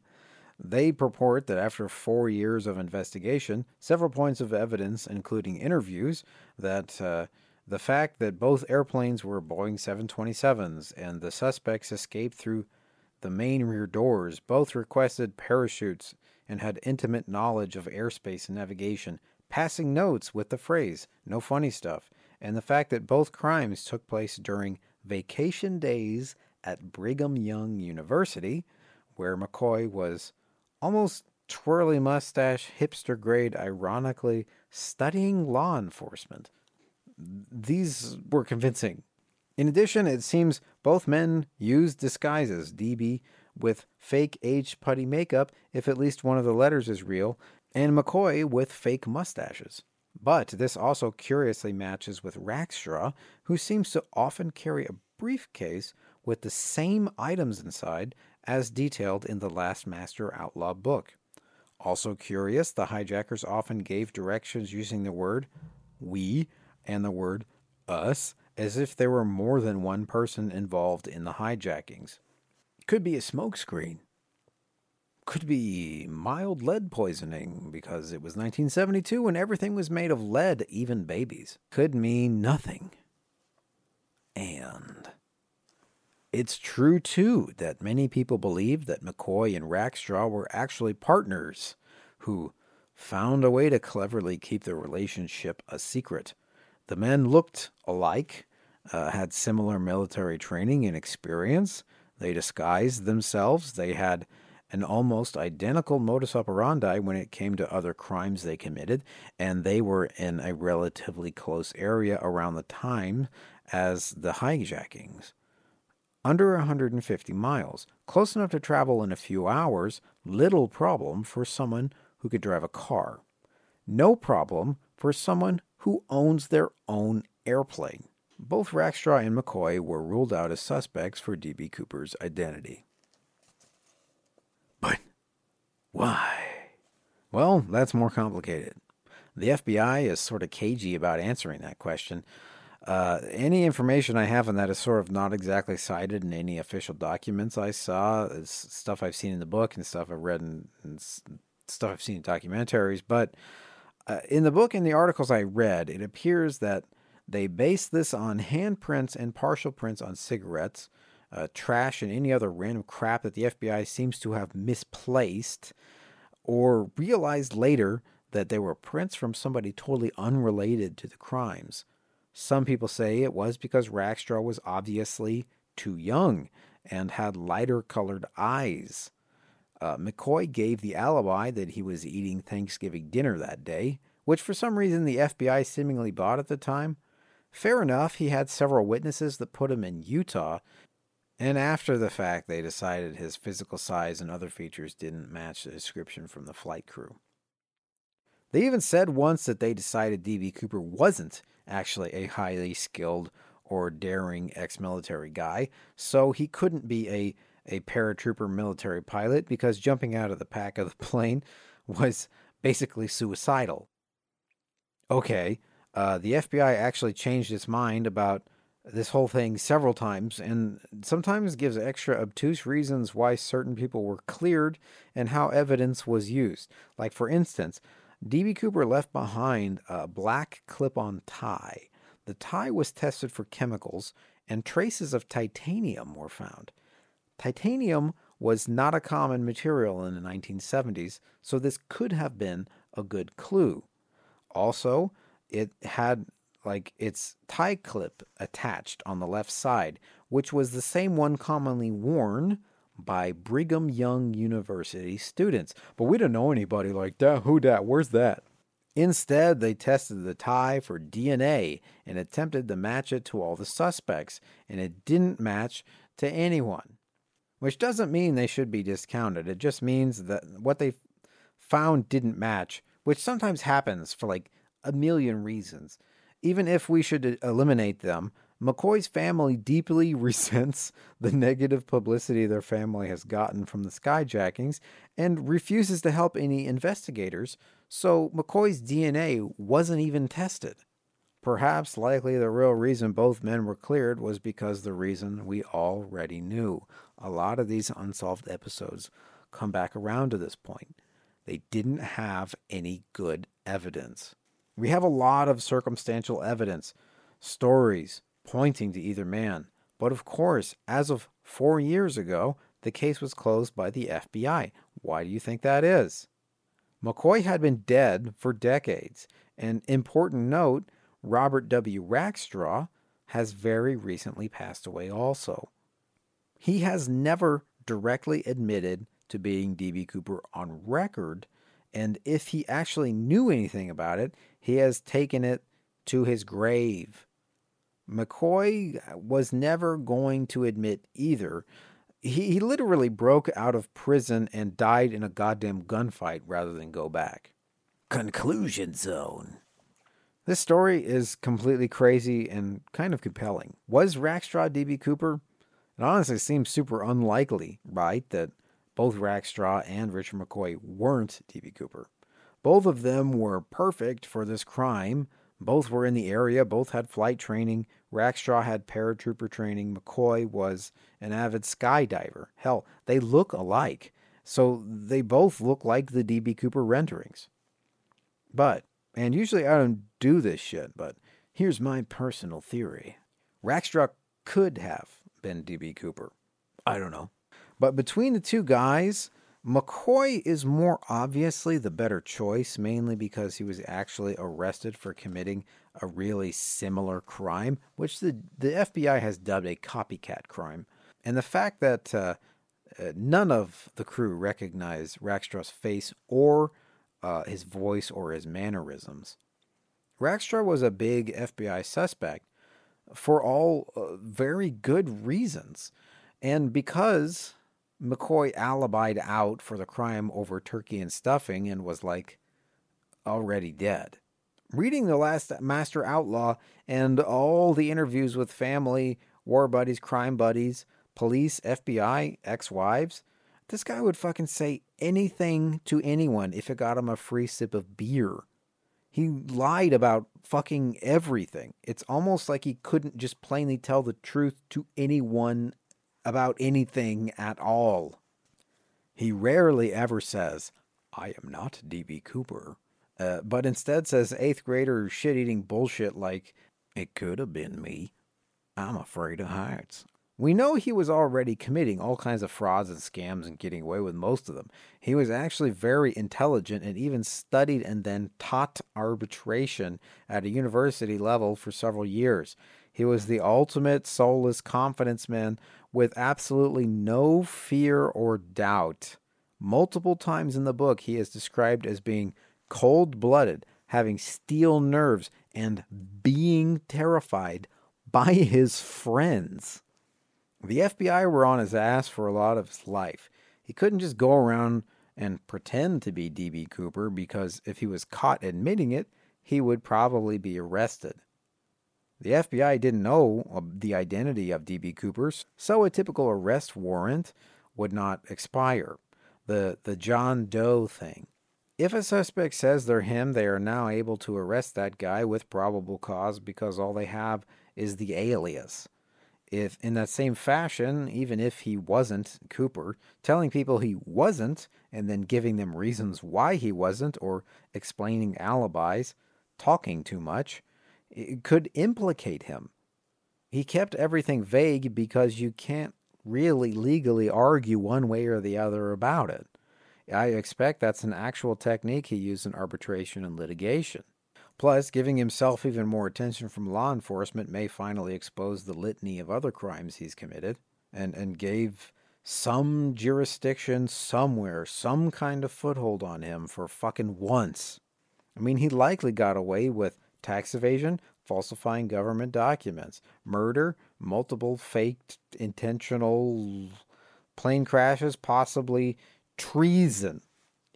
[SPEAKER 2] they purport that after four years of investigation, several points of evidence, including interviews, that uh, the fact that both airplanes were Boeing 727s and the suspects escaped through the main rear doors, both requested parachutes and had intimate knowledge of airspace and navigation, passing notes with the phrase, no funny stuff, and the fact that both crimes took place during vacation days at Brigham Young University, where McCoy was almost twirly mustache, hipster grade, ironically studying law enforcement. These were convincing. In addition, it seems both men used disguises, DB with fake aged putty makeup if at least one of the letters is real, and McCoy with fake mustaches. But this also curiously matches with Rackstraw, who seems to often carry a briefcase with the same items inside as detailed in the Last Master Outlaw book. Also curious, the hijackers often gave directions using the word we and the word us as if there were more than one person involved in the hijackings. Could be a smokescreen. Could be mild lead poisoning because it was 1972 and everything was made of lead, even babies. Could mean nothing. And it's true, too, that many people believe that McCoy and Rackstraw were actually partners who found a way to cleverly keep their relationship a secret. The men looked alike, uh, had similar military training and experience. They disguised themselves. They had an almost identical modus operandi when it came to other crimes they committed, and they were in a relatively close area around the time as the hijackings. Under 150 miles, close enough to travel in a few hours, little problem for someone who could drive a car. No problem for someone who owns their own airplane. Both Rackstraw and McCoy were ruled out as suspects for D.B. Cooper's identity. But why? Well, that's more complicated. The FBI is sort of cagey about answering that question. Uh, any information I have on that is sort of not exactly cited in any official documents I saw. It's stuff I've seen in the book and stuff I've read in, and stuff I've seen in documentaries. But uh, in the book and the articles I read, it appears that they base this on handprints and partial prints on cigarettes, uh, trash, and any other random crap that the FBI seems to have misplaced or realized later that they were prints from somebody totally unrelated to the crimes. Some people say it was because Rackstraw was obviously too young and had lighter colored eyes. Uh, McCoy gave the alibi that he was eating Thanksgiving dinner that day, which for some reason the FBI seemingly bought at the time. Fair enough, he had several witnesses that put him in Utah, and after the fact, they decided his physical size and other features didn't match the description from the flight crew. They even said once that they decided D.B. Cooper wasn't actually a highly skilled or daring ex military guy, so he couldn't be a, a paratrooper military pilot because jumping out of the pack of the plane was basically suicidal. Okay, uh, the FBI actually changed its mind about this whole thing several times and sometimes gives extra obtuse reasons why certain people were cleared and how evidence was used. Like, for instance, D.B. Cooper left behind a black clip on tie. The tie was tested for chemicals, and traces of titanium were found. Titanium was not a common material in the 1970s, so this could have been a good clue. Also, it had like its tie clip attached on the left side, which was the same one commonly worn by Brigham Young University students. But we don't know anybody like that. Who that? Where's that? Instead, they tested the tie for DNA and attempted to match it to all the suspects, and it didn't match to anyone. Which doesn't mean they should be discounted. It just means that what they found didn't match, which sometimes happens for like a million reasons. Even if we should eliminate them, McCoy's family deeply resents the negative publicity their family has gotten from the skyjackings and refuses to help any investigators, so McCoy's DNA wasn't even tested. Perhaps likely the real reason both men were cleared was because the reason we already knew. A lot of these unsolved episodes come back around to this point. They didn't have any good evidence. We have a lot of circumstantial evidence, stories, pointing to either man. But of course, as of four years ago, the case was closed by the FBI. Why do you think that is? McCoy had been dead for decades. An important note Robert W. Rackstraw has very recently passed away also. He has never directly admitted to being D.B. Cooper on record, and if he actually knew anything about it, he has taken it to his grave. McCoy was never going to admit either. He, he literally broke out of prison and died in a goddamn gunfight rather than go back. Conclusion zone. This story is completely crazy and kind of compelling. Was Rackstraw D.B. Cooper? It honestly seems super unlikely, right, that both Rackstraw and Richard McCoy weren't D.B. Cooper. Both of them were perfect for this crime. Both were in the area, both had flight training, Rackstraw had paratrooper training. McCoy was an avid skydiver. Hell, they look alike. So they both look like the DB Cooper renderings. But, and usually I don't do this shit, but here's my personal theory Rackstraw could have been DB Cooper. I don't know. But between the two guys, McCoy is more obviously the better choice, mainly because he was actually arrested for committing a really similar crime, which the, the FBI has dubbed a copycat crime. And the fact that uh, uh, none of the crew recognized Rackstraw's face or uh, his voice or his mannerisms. Rackstraw was a big FBI suspect for all uh, very good reasons. And because McCoy alibied out for the crime over turkey and stuffing and was like already dead reading The Last Master Outlaw and all the interviews with family, war buddies, crime buddies, police, FBI, ex wives, this guy would fucking say anything to anyone if it got him a free sip of beer. He lied about fucking everything. It's almost like he couldn't just plainly tell the truth to anyone about anything at all. He rarely ever says, I am not D.B. Cooper, uh, but instead says eighth grader shit eating bullshit like, It could have been me. I'm afraid of heights. We know he was already committing all kinds of frauds and scams and getting away with most of them. He was actually very intelligent and even studied and then taught arbitration at a university level for several years. He was the ultimate soulless confidence man with absolutely no fear or doubt. Multiple times in the book, he is described as being cold blooded, having steel nerves, and being terrified by his friends. The FBI were on his ass for a lot of his life. He couldn't just go around and pretend to be D.B. Cooper because if he was caught admitting it, he would probably be arrested. The FBI didn't know the identity of D.B. Cooper's, so a typical arrest warrant would not expire. The, the John Doe thing. If a suspect says they're him, they are now able to arrest that guy with probable cause because all they have is the alias if in that same fashion, even if he wasn't Cooper, telling people he wasn't and then giving them reasons why he wasn't or explaining alibis, talking too much, could implicate him. He kept everything vague because you can't really legally argue one way or the other about it. I expect that's an actual technique he used in arbitration and litigation. Plus, giving himself even more attention from law enforcement may finally expose the litany of other crimes he's committed and, and gave some jurisdiction somewhere, some kind of foothold on him for fucking once. I mean, he likely got away with tax evasion, falsifying government documents, murder, multiple faked intentional plane crashes, possibly treason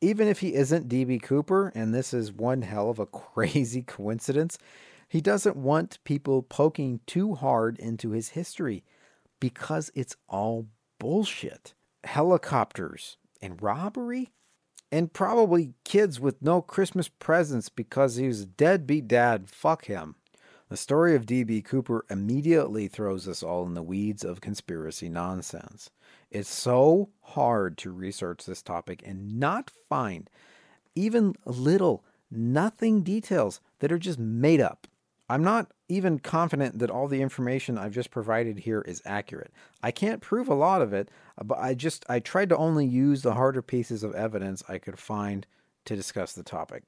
[SPEAKER 2] even if he isn't DB Cooper, and this is one hell of a crazy coincidence, he doesn't want people poking too hard into his history because it's all bullshit. Helicopters and robbery? And probably kids with no Christmas presents because he was a deadbeat dad. Fuck him. The story of D.B. Cooper immediately throws us all in the weeds of conspiracy nonsense. It's so hard to research this topic and not find even little, nothing details that are just made up. I'm not even confident that all the information I've just provided here is accurate. I can't prove a lot of it, uh, but I just I tried to only use the harder pieces of evidence I could find to discuss the topic.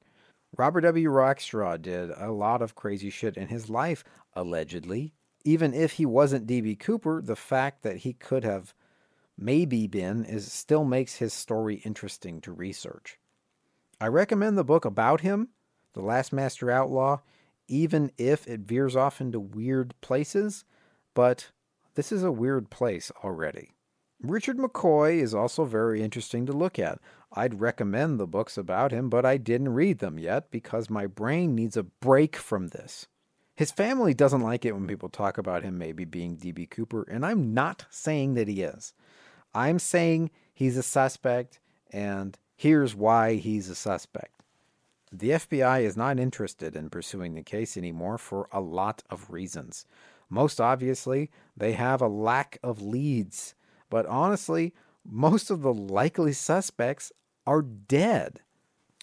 [SPEAKER 2] Robert W. Rackstraw did a lot of crazy shit in his life, allegedly. Even if he wasn't D.B. Cooper, the fact that he could have maybe been is still makes his story interesting to research. I recommend the book about him, The Last Master Outlaw, even if it veers off into weird places, but this is a weird place already. Richard McCoy is also very interesting to look at. I'd recommend the books about him, but I didn't read them yet because my brain needs a break from this. His family doesn't like it when people talk about him maybe being D.B. Cooper, and I'm not saying that he is. I'm saying he's a suspect, and here's why he's a suspect. The FBI is not interested in pursuing the case anymore for a lot of reasons. Most obviously, they have a lack of leads, but honestly, most of the likely suspects are dead.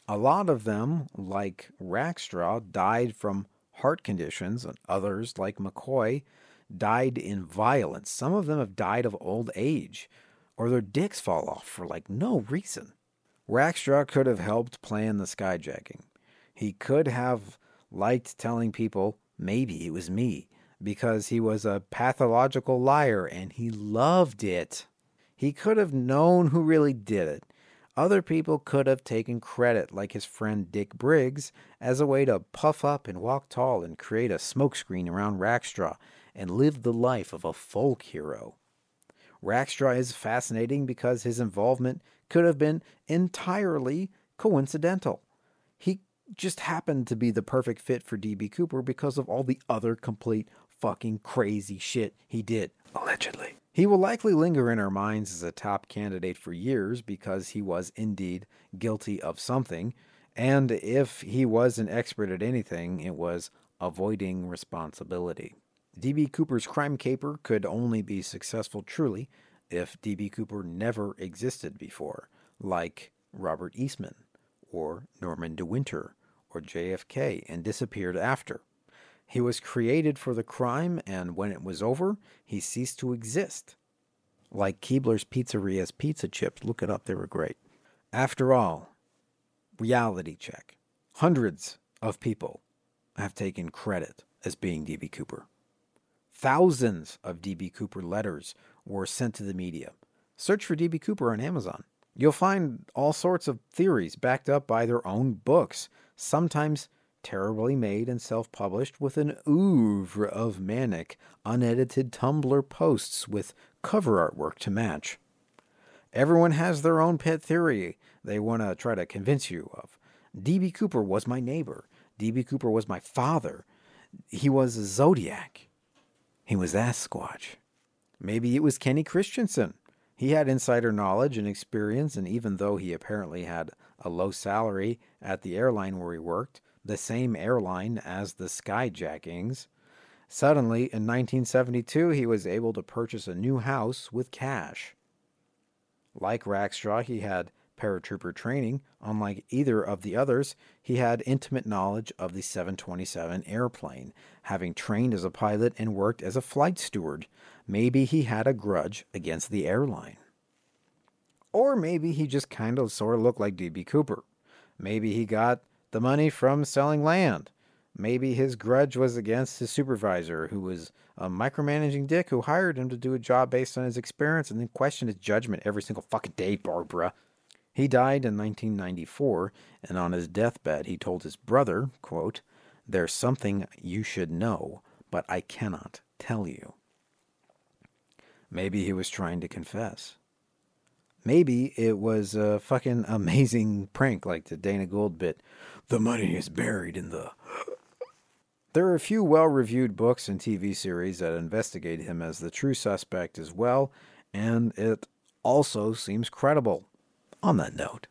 [SPEAKER 2] A lot of them, like Rackstraw, died from heart conditions, and others, like McCoy, died in violence. Some of them have died of old age or their dicks fall off for like no reason. Rackstraw could have helped plan the skyjacking. He could have liked telling people maybe it was me because he was a pathological liar and he loved it. He could have known who really did it. Other people could have taken credit, like his friend Dick Briggs, as a way to puff up and walk tall and create a smokescreen around Rackstraw and live the life of a folk hero. Rackstraw is fascinating because his involvement could have been entirely coincidental. He just happened to be the perfect fit for DB Cooper because of all the other complete fucking crazy shit he did, allegedly. He will likely linger in our minds as a top candidate for years because he was indeed guilty of something, And if he was an expert at anything, it was avoiding responsibility. D.B. Cooper's crime caper could only be successful truly if D.B. Cooper never existed before, like Robert Eastman, or Norman De Winter, or JFK, and disappeared after. He was created for the crime, and when it was over, he ceased to exist. Like Keebler's Pizzeria's pizza chips. Look it up, they were great. After all, reality check. Hundreds of people have taken credit as being D.B. Cooper. Thousands of D.B. Cooper letters were sent to the media. Search for D.B. Cooper on Amazon. You'll find all sorts of theories backed up by their own books, sometimes terribly made and self published with an oeuvre of manic, unedited Tumblr posts with cover artwork to match. Everyone has their own pet theory they want to try to convince you of. D.B. Cooper was my neighbor. D.B. Cooper was my father. He was a Zodiac. He was Sasquatch. Maybe it was Kenny Christiansen. He had insider knowledge and experience, and even though he apparently had a low salary at the airline where he worked, the same airline as the Skyjackings, suddenly in 1972 he was able to purchase a new house with cash. Like Rackstraw, he had paratrooper training. Unlike either of the others, he had intimate knowledge of the 727 airplane, having trained as a pilot and worked as a flight steward. Maybe he had a grudge against the airline. Or maybe he just kind of sort of looked like D.B. Cooper. Maybe he got the money from selling land. Maybe his grudge was against his supervisor, who was a micromanaging dick who hired him to do a job based on his experience and then questioned his judgment every single fucking day, Barbara. He died in 1994, and on his deathbed he told his brother, quote, There's something you should know, but I cannot tell you. Maybe he was trying to confess. Maybe it was a fucking amazing prank like the Dana Gould bit. The money is buried in the. There are a few well reviewed books and TV series that investigate him as the true suspect as well, and it also seems credible. On that note,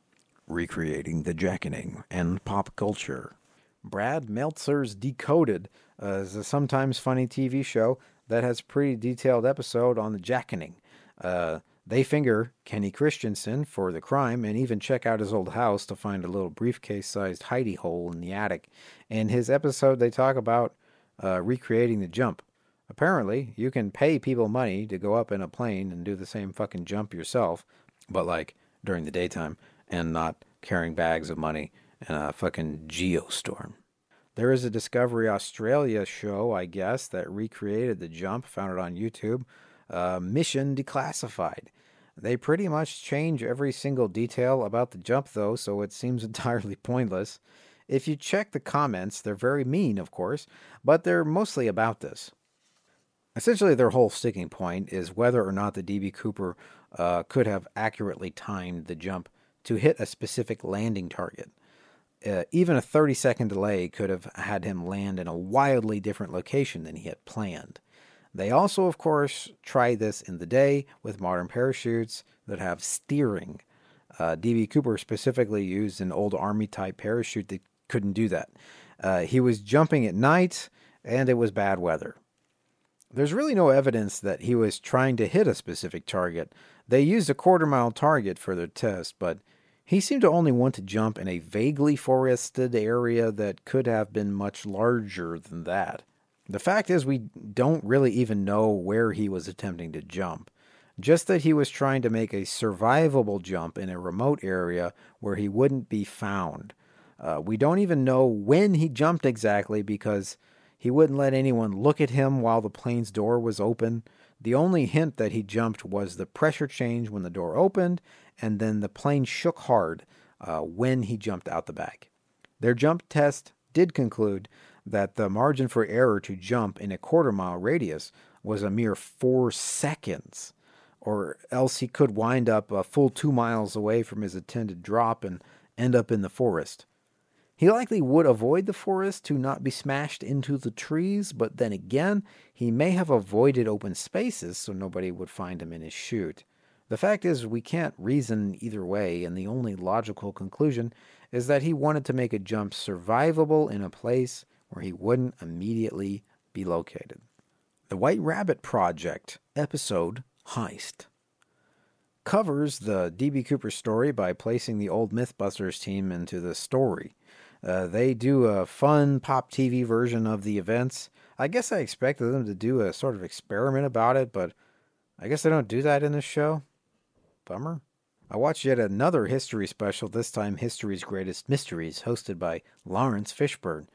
[SPEAKER 2] recreating the jackening and pop culture. Brad Meltzer's Decoded uh, is a sometimes funny TV show that has a pretty detailed episode on the jackening. Uh, they finger Kenny Christiansen for the crime and even check out his old house to find a little briefcase sized hidey hole in the attic. In his episode, they talk about uh, recreating the jump. Apparently, you can pay people money to go up in a plane and do the same fucking jump yourself, but like during the daytime and not carrying bags of money in a fucking geostorm. There is a Discovery Australia show, I guess, that recreated the jump, found it on YouTube. Uh, Mission Declassified. They pretty much change every single detail about the jump, though, so it seems entirely pointless. If you check the comments, they're very mean, of course, but they're mostly about this. Essentially, their whole sticking point is whether or not the DB Cooper uh, could have accurately timed the jump to hit a specific landing target. Uh, even a 30 second delay could have had him land in a wildly different location than he had planned. They also, of course, try this in the day with modern parachutes that have steering. Uh, DB Cooper specifically used an old Army type parachute that couldn't do that. Uh, he was jumping at night and it was bad weather. There's really no evidence that he was trying to hit a specific target. They used a quarter mile target for their test, but he seemed to only want to jump in a vaguely forested area that could have been much larger than that. The fact is, we don't really even know where he was attempting to jump, just that he was trying to make a survivable jump in a remote area where he wouldn't be found. Uh, we don't even know when he jumped exactly because he wouldn't let anyone look at him while the plane's door was open. The only hint that he jumped was the pressure change when the door opened, and then the plane shook hard uh, when he jumped out the back. Their jump test did conclude that the margin for error to jump in a quarter mile radius was a mere four seconds, or else he could wind up a full two miles away from his intended drop and end up in the forest. He likely would avoid the forest to not be smashed into the trees, but then again, he may have avoided open spaces so nobody would find him in his chute. The fact is, we can't reason either way, and the only logical conclusion is that he wanted to make a jump survivable in a place where he wouldn't immediately be located. The White Rabbit Project, episode Heist, covers the D.B. Cooper story by placing the old Mythbusters team into the story. Uh, they do a fun pop TV version of the events. I guess I expected them to do a sort of experiment about it, but I guess they don't do that in this show. Bummer. I watched yet another history special, this time History's Greatest Mysteries, hosted by Laurence Fishburne.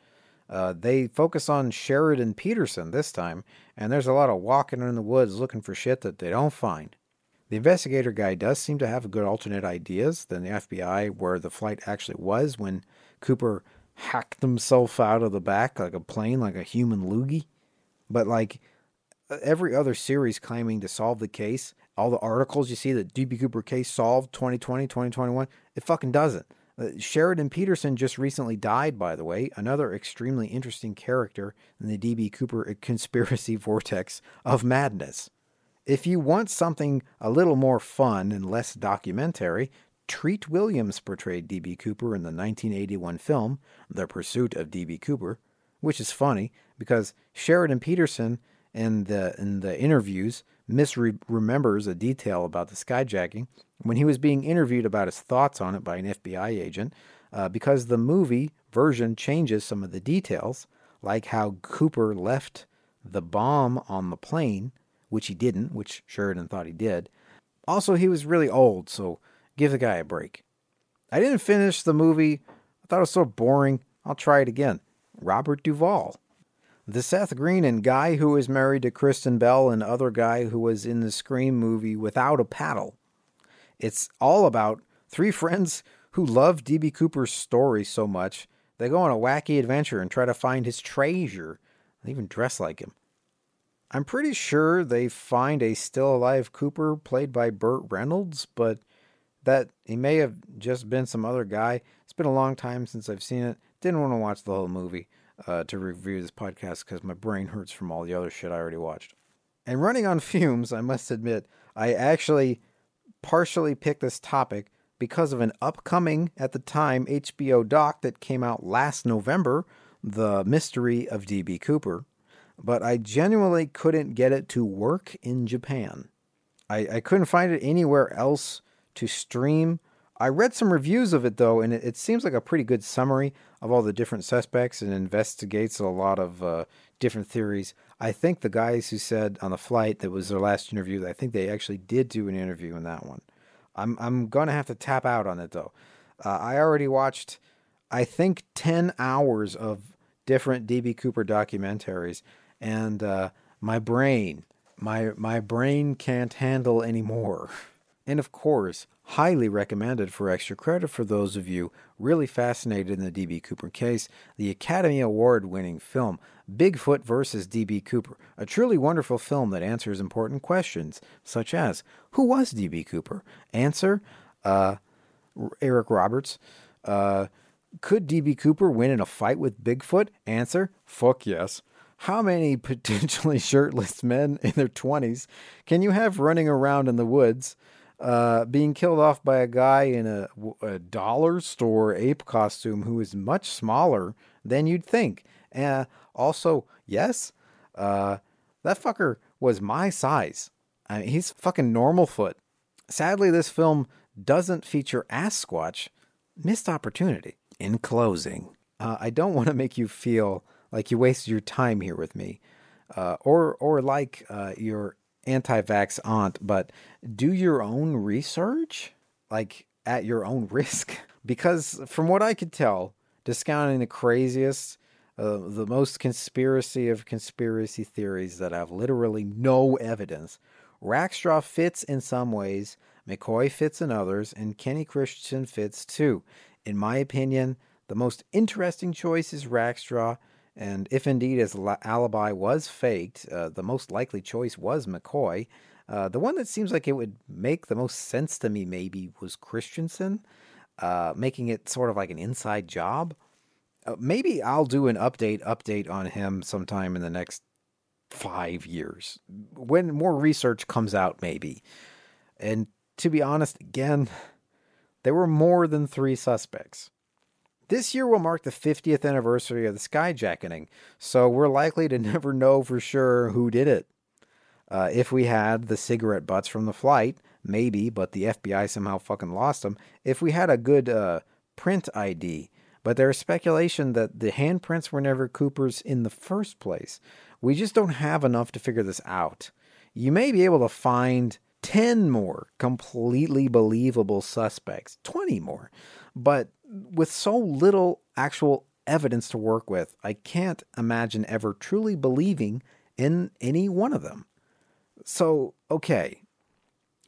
[SPEAKER 2] Uh, they focus on Sheridan Peterson this time, and there's a lot of walking in the woods looking for shit that they don't find. The investigator guy does seem to have good alternate ideas than the FBI, where the flight actually was when Cooper hacked himself out of the back like a plane, like a human loogie. But like every other series claiming to solve the case, all the articles you see that DB Cooper case solved 2020, 2021, it fucking doesn't. Uh, Sheridan Peterson just recently died, by the way, another extremely interesting character in the DB Cooper conspiracy vortex of madness. If you want something a little more fun and less documentary, Treat Williams portrayed D.B. Cooper in the 1981 film The Pursuit of D.B. Cooper, which is funny because Sheridan Peterson in the in the interviews misremembers a detail about the skyjacking when he was being interviewed about his thoughts on it by an FBI agent. Uh, because the movie version changes some of the details, like how Cooper left the bomb on the plane, which he didn't, which Sheridan thought he did. Also, he was really old, so Give the guy a break. I didn't finish the movie. I thought it was so boring. I'll try it again. Robert Duvall. The Seth Green and guy who was married to Kristen Bell and other guy who was in the Scream movie Without a Paddle. It's all about three friends who love D.B. Cooper's story so much they go on a wacky adventure and try to find his treasure. They even dress like him. I'm pretty sure they find a still alive Cooper played by Burt Reynolds, but that he may have just been some other guy. It's been a long time since I've seen it. Didn't want to watch the whole movie uh, to review this podcast because my brain hurts from all the other shit I already watched. And running on fumes, I must admit, I actually partially picked this topic because of an upcoming, at the time, HBO doc that came out last November, The Mystery of D.B. Cooper. But I genuinely couldn't get it to work in Japan. I, I couldn't find it anywhere else to stream. I read some reviews of it though, and it, it, seems like a pretty good summary of all the different suspects and investigates a lot of uh, different theories. I think the guys who said on the flight that was their last interview, I think they actually did do an interview in that one. I'm I'm gonna have to tap out on it though. Uh, I already watched, I think, ten hours of different DB Cooper documentaries, and uh, my brain, my my brain can't handle anymore. And of course, highly recommended for extra credit for those of you really fascinated in the D.B. Cooper case, the Academy Award winning film Bigfoot vs. D.B. Cooper, a truly wonderful film that answers important questions such as Who was D.B. Cooper? Answer uh, Eric Roberts. Uh, could D.B. Cooper win in a fight with Bigfoot? Answer Fuck yes. How many potentially shirtless men in their 20s can you have running around in the woods? Uh, being killed off by a guy in a, a, dollar store ape costume who is much smaller than you'd think. Uh, also, yes, uh, that fucker was my size. I mean, he's fucking normal foot. Sadly, this film doesn't feature Sasquatch. Missed opportunity. In closing, uh, I don't want to make you feel like you wasted your time here with me, uh, or or like uh, you're anti vax aunt, but do your own research, like at your own risk. Because from what I could tell, discounting the craziest, uh, the most conspiracy of conspiracy theories that have literally no evidence, Rackstraw fits in some ways, McCoy fits in others, and Kenny Christiansen fits too. In my opinion, the most interesting choice is Rackstraw and if indeed his alibi was faked, uh, the most likely choice was McCoy. Uh, the one that seems like it would make the most sense to me, maybe, was Christiansen, uh, making it sort of like an inside job. Uh, maybe I'll do an update update on him sometime in the next five years when more research comes out, maybe. And to be honest, again, there were more than three suspects. This year will mark the 50th anniversary of the skyjacketing, so we're likely to never know for sure who did it. Uh, if we had the cigarette butts from the flight, maybe, but the FBI somehow fucking lost them. If we had a good uh, print ID, but there is speculation that the handprints were never Cooper's in the first place. We just don't have enough to figure this out. You may be able to find 10 more completely believable suspects, 20 more, but with so little actual evidence to work with, I can't imagine ever truly believing in any one of them. So, okay,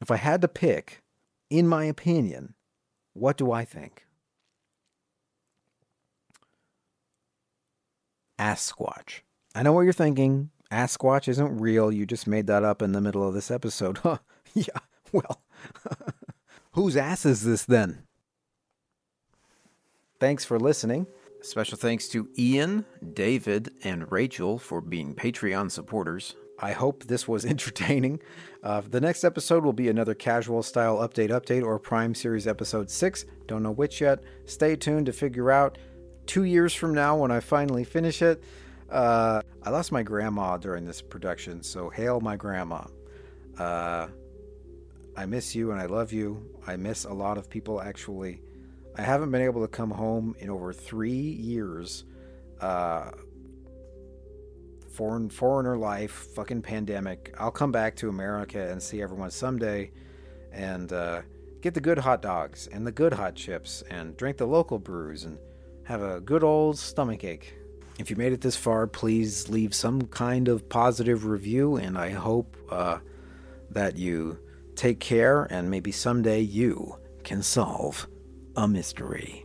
[SPEAKER 2] if I had to pick, in my opinion, what do I think? Asquatch. I know what you're thinking. Asquatch isn't real. You just made that up in the middle of this episode. Huh? yeah, well, whose ass is this then? Thanks for listening. Special thanks to Ian, David, and Rachel for being Patreon supporters. I hope this was entertaining. Uh, the next episode will be another casual style update update or Prime Series episode 6. Don't know which yet. Stay tuned to figure out two years from now when I finally finish it. Uh, I lost my grandma during this production, so hail my grandma. Uh, I miss you and I love you. I miss a lot of people actually. I haven't been able to come home in over three years. Uh, foreign foreigner life, fucking pandemic. I'll come back to America and see everyone someday, and uh, get the good hot dogs and the good hot chips and drink the local brews and have a good old stomach ache. If you made it this far, please leave some kind of positive review, and I hope uh, that you take care and maybe someday you can solve a mystery.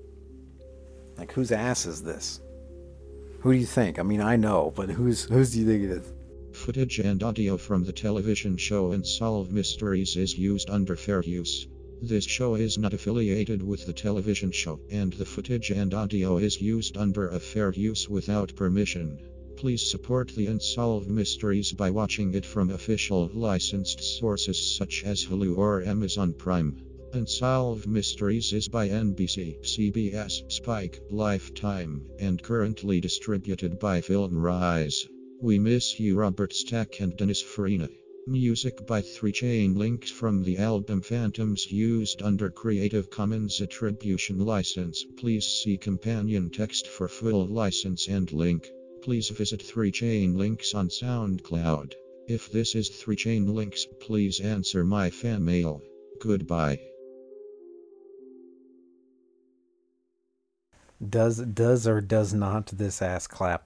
[SPEAKER 2] Like, whose ass is this? Who do you think? I mean, I know, but who's whose do you think it is?
[SPEAKER 6] Footage and audio from the television show Unsolved Mysteries is used under fair use. This show is not affiliated with the television show, and the footage and audio is used under a fair use without permission. Please support the Unsolved Mysteries by watching it from official licensed sources such as Hulu or Amazon Prime. Unsolved Mysteries is by NBC, CBS, Spike, Lifetime, and currently distributed by FilmRise. We miss you, Robert Stack and Dennis Farina. Music by 3 Chain Links from the album Phantoms used under Creative Commons Attribution License. Please see companion text for full license and link. Please visit 3 Chain Links on SoundCloud. If this is 3 Chain Links, please answer my fan mail. Goodbye.
[SPEAKER 2] Does does or does not this ass clap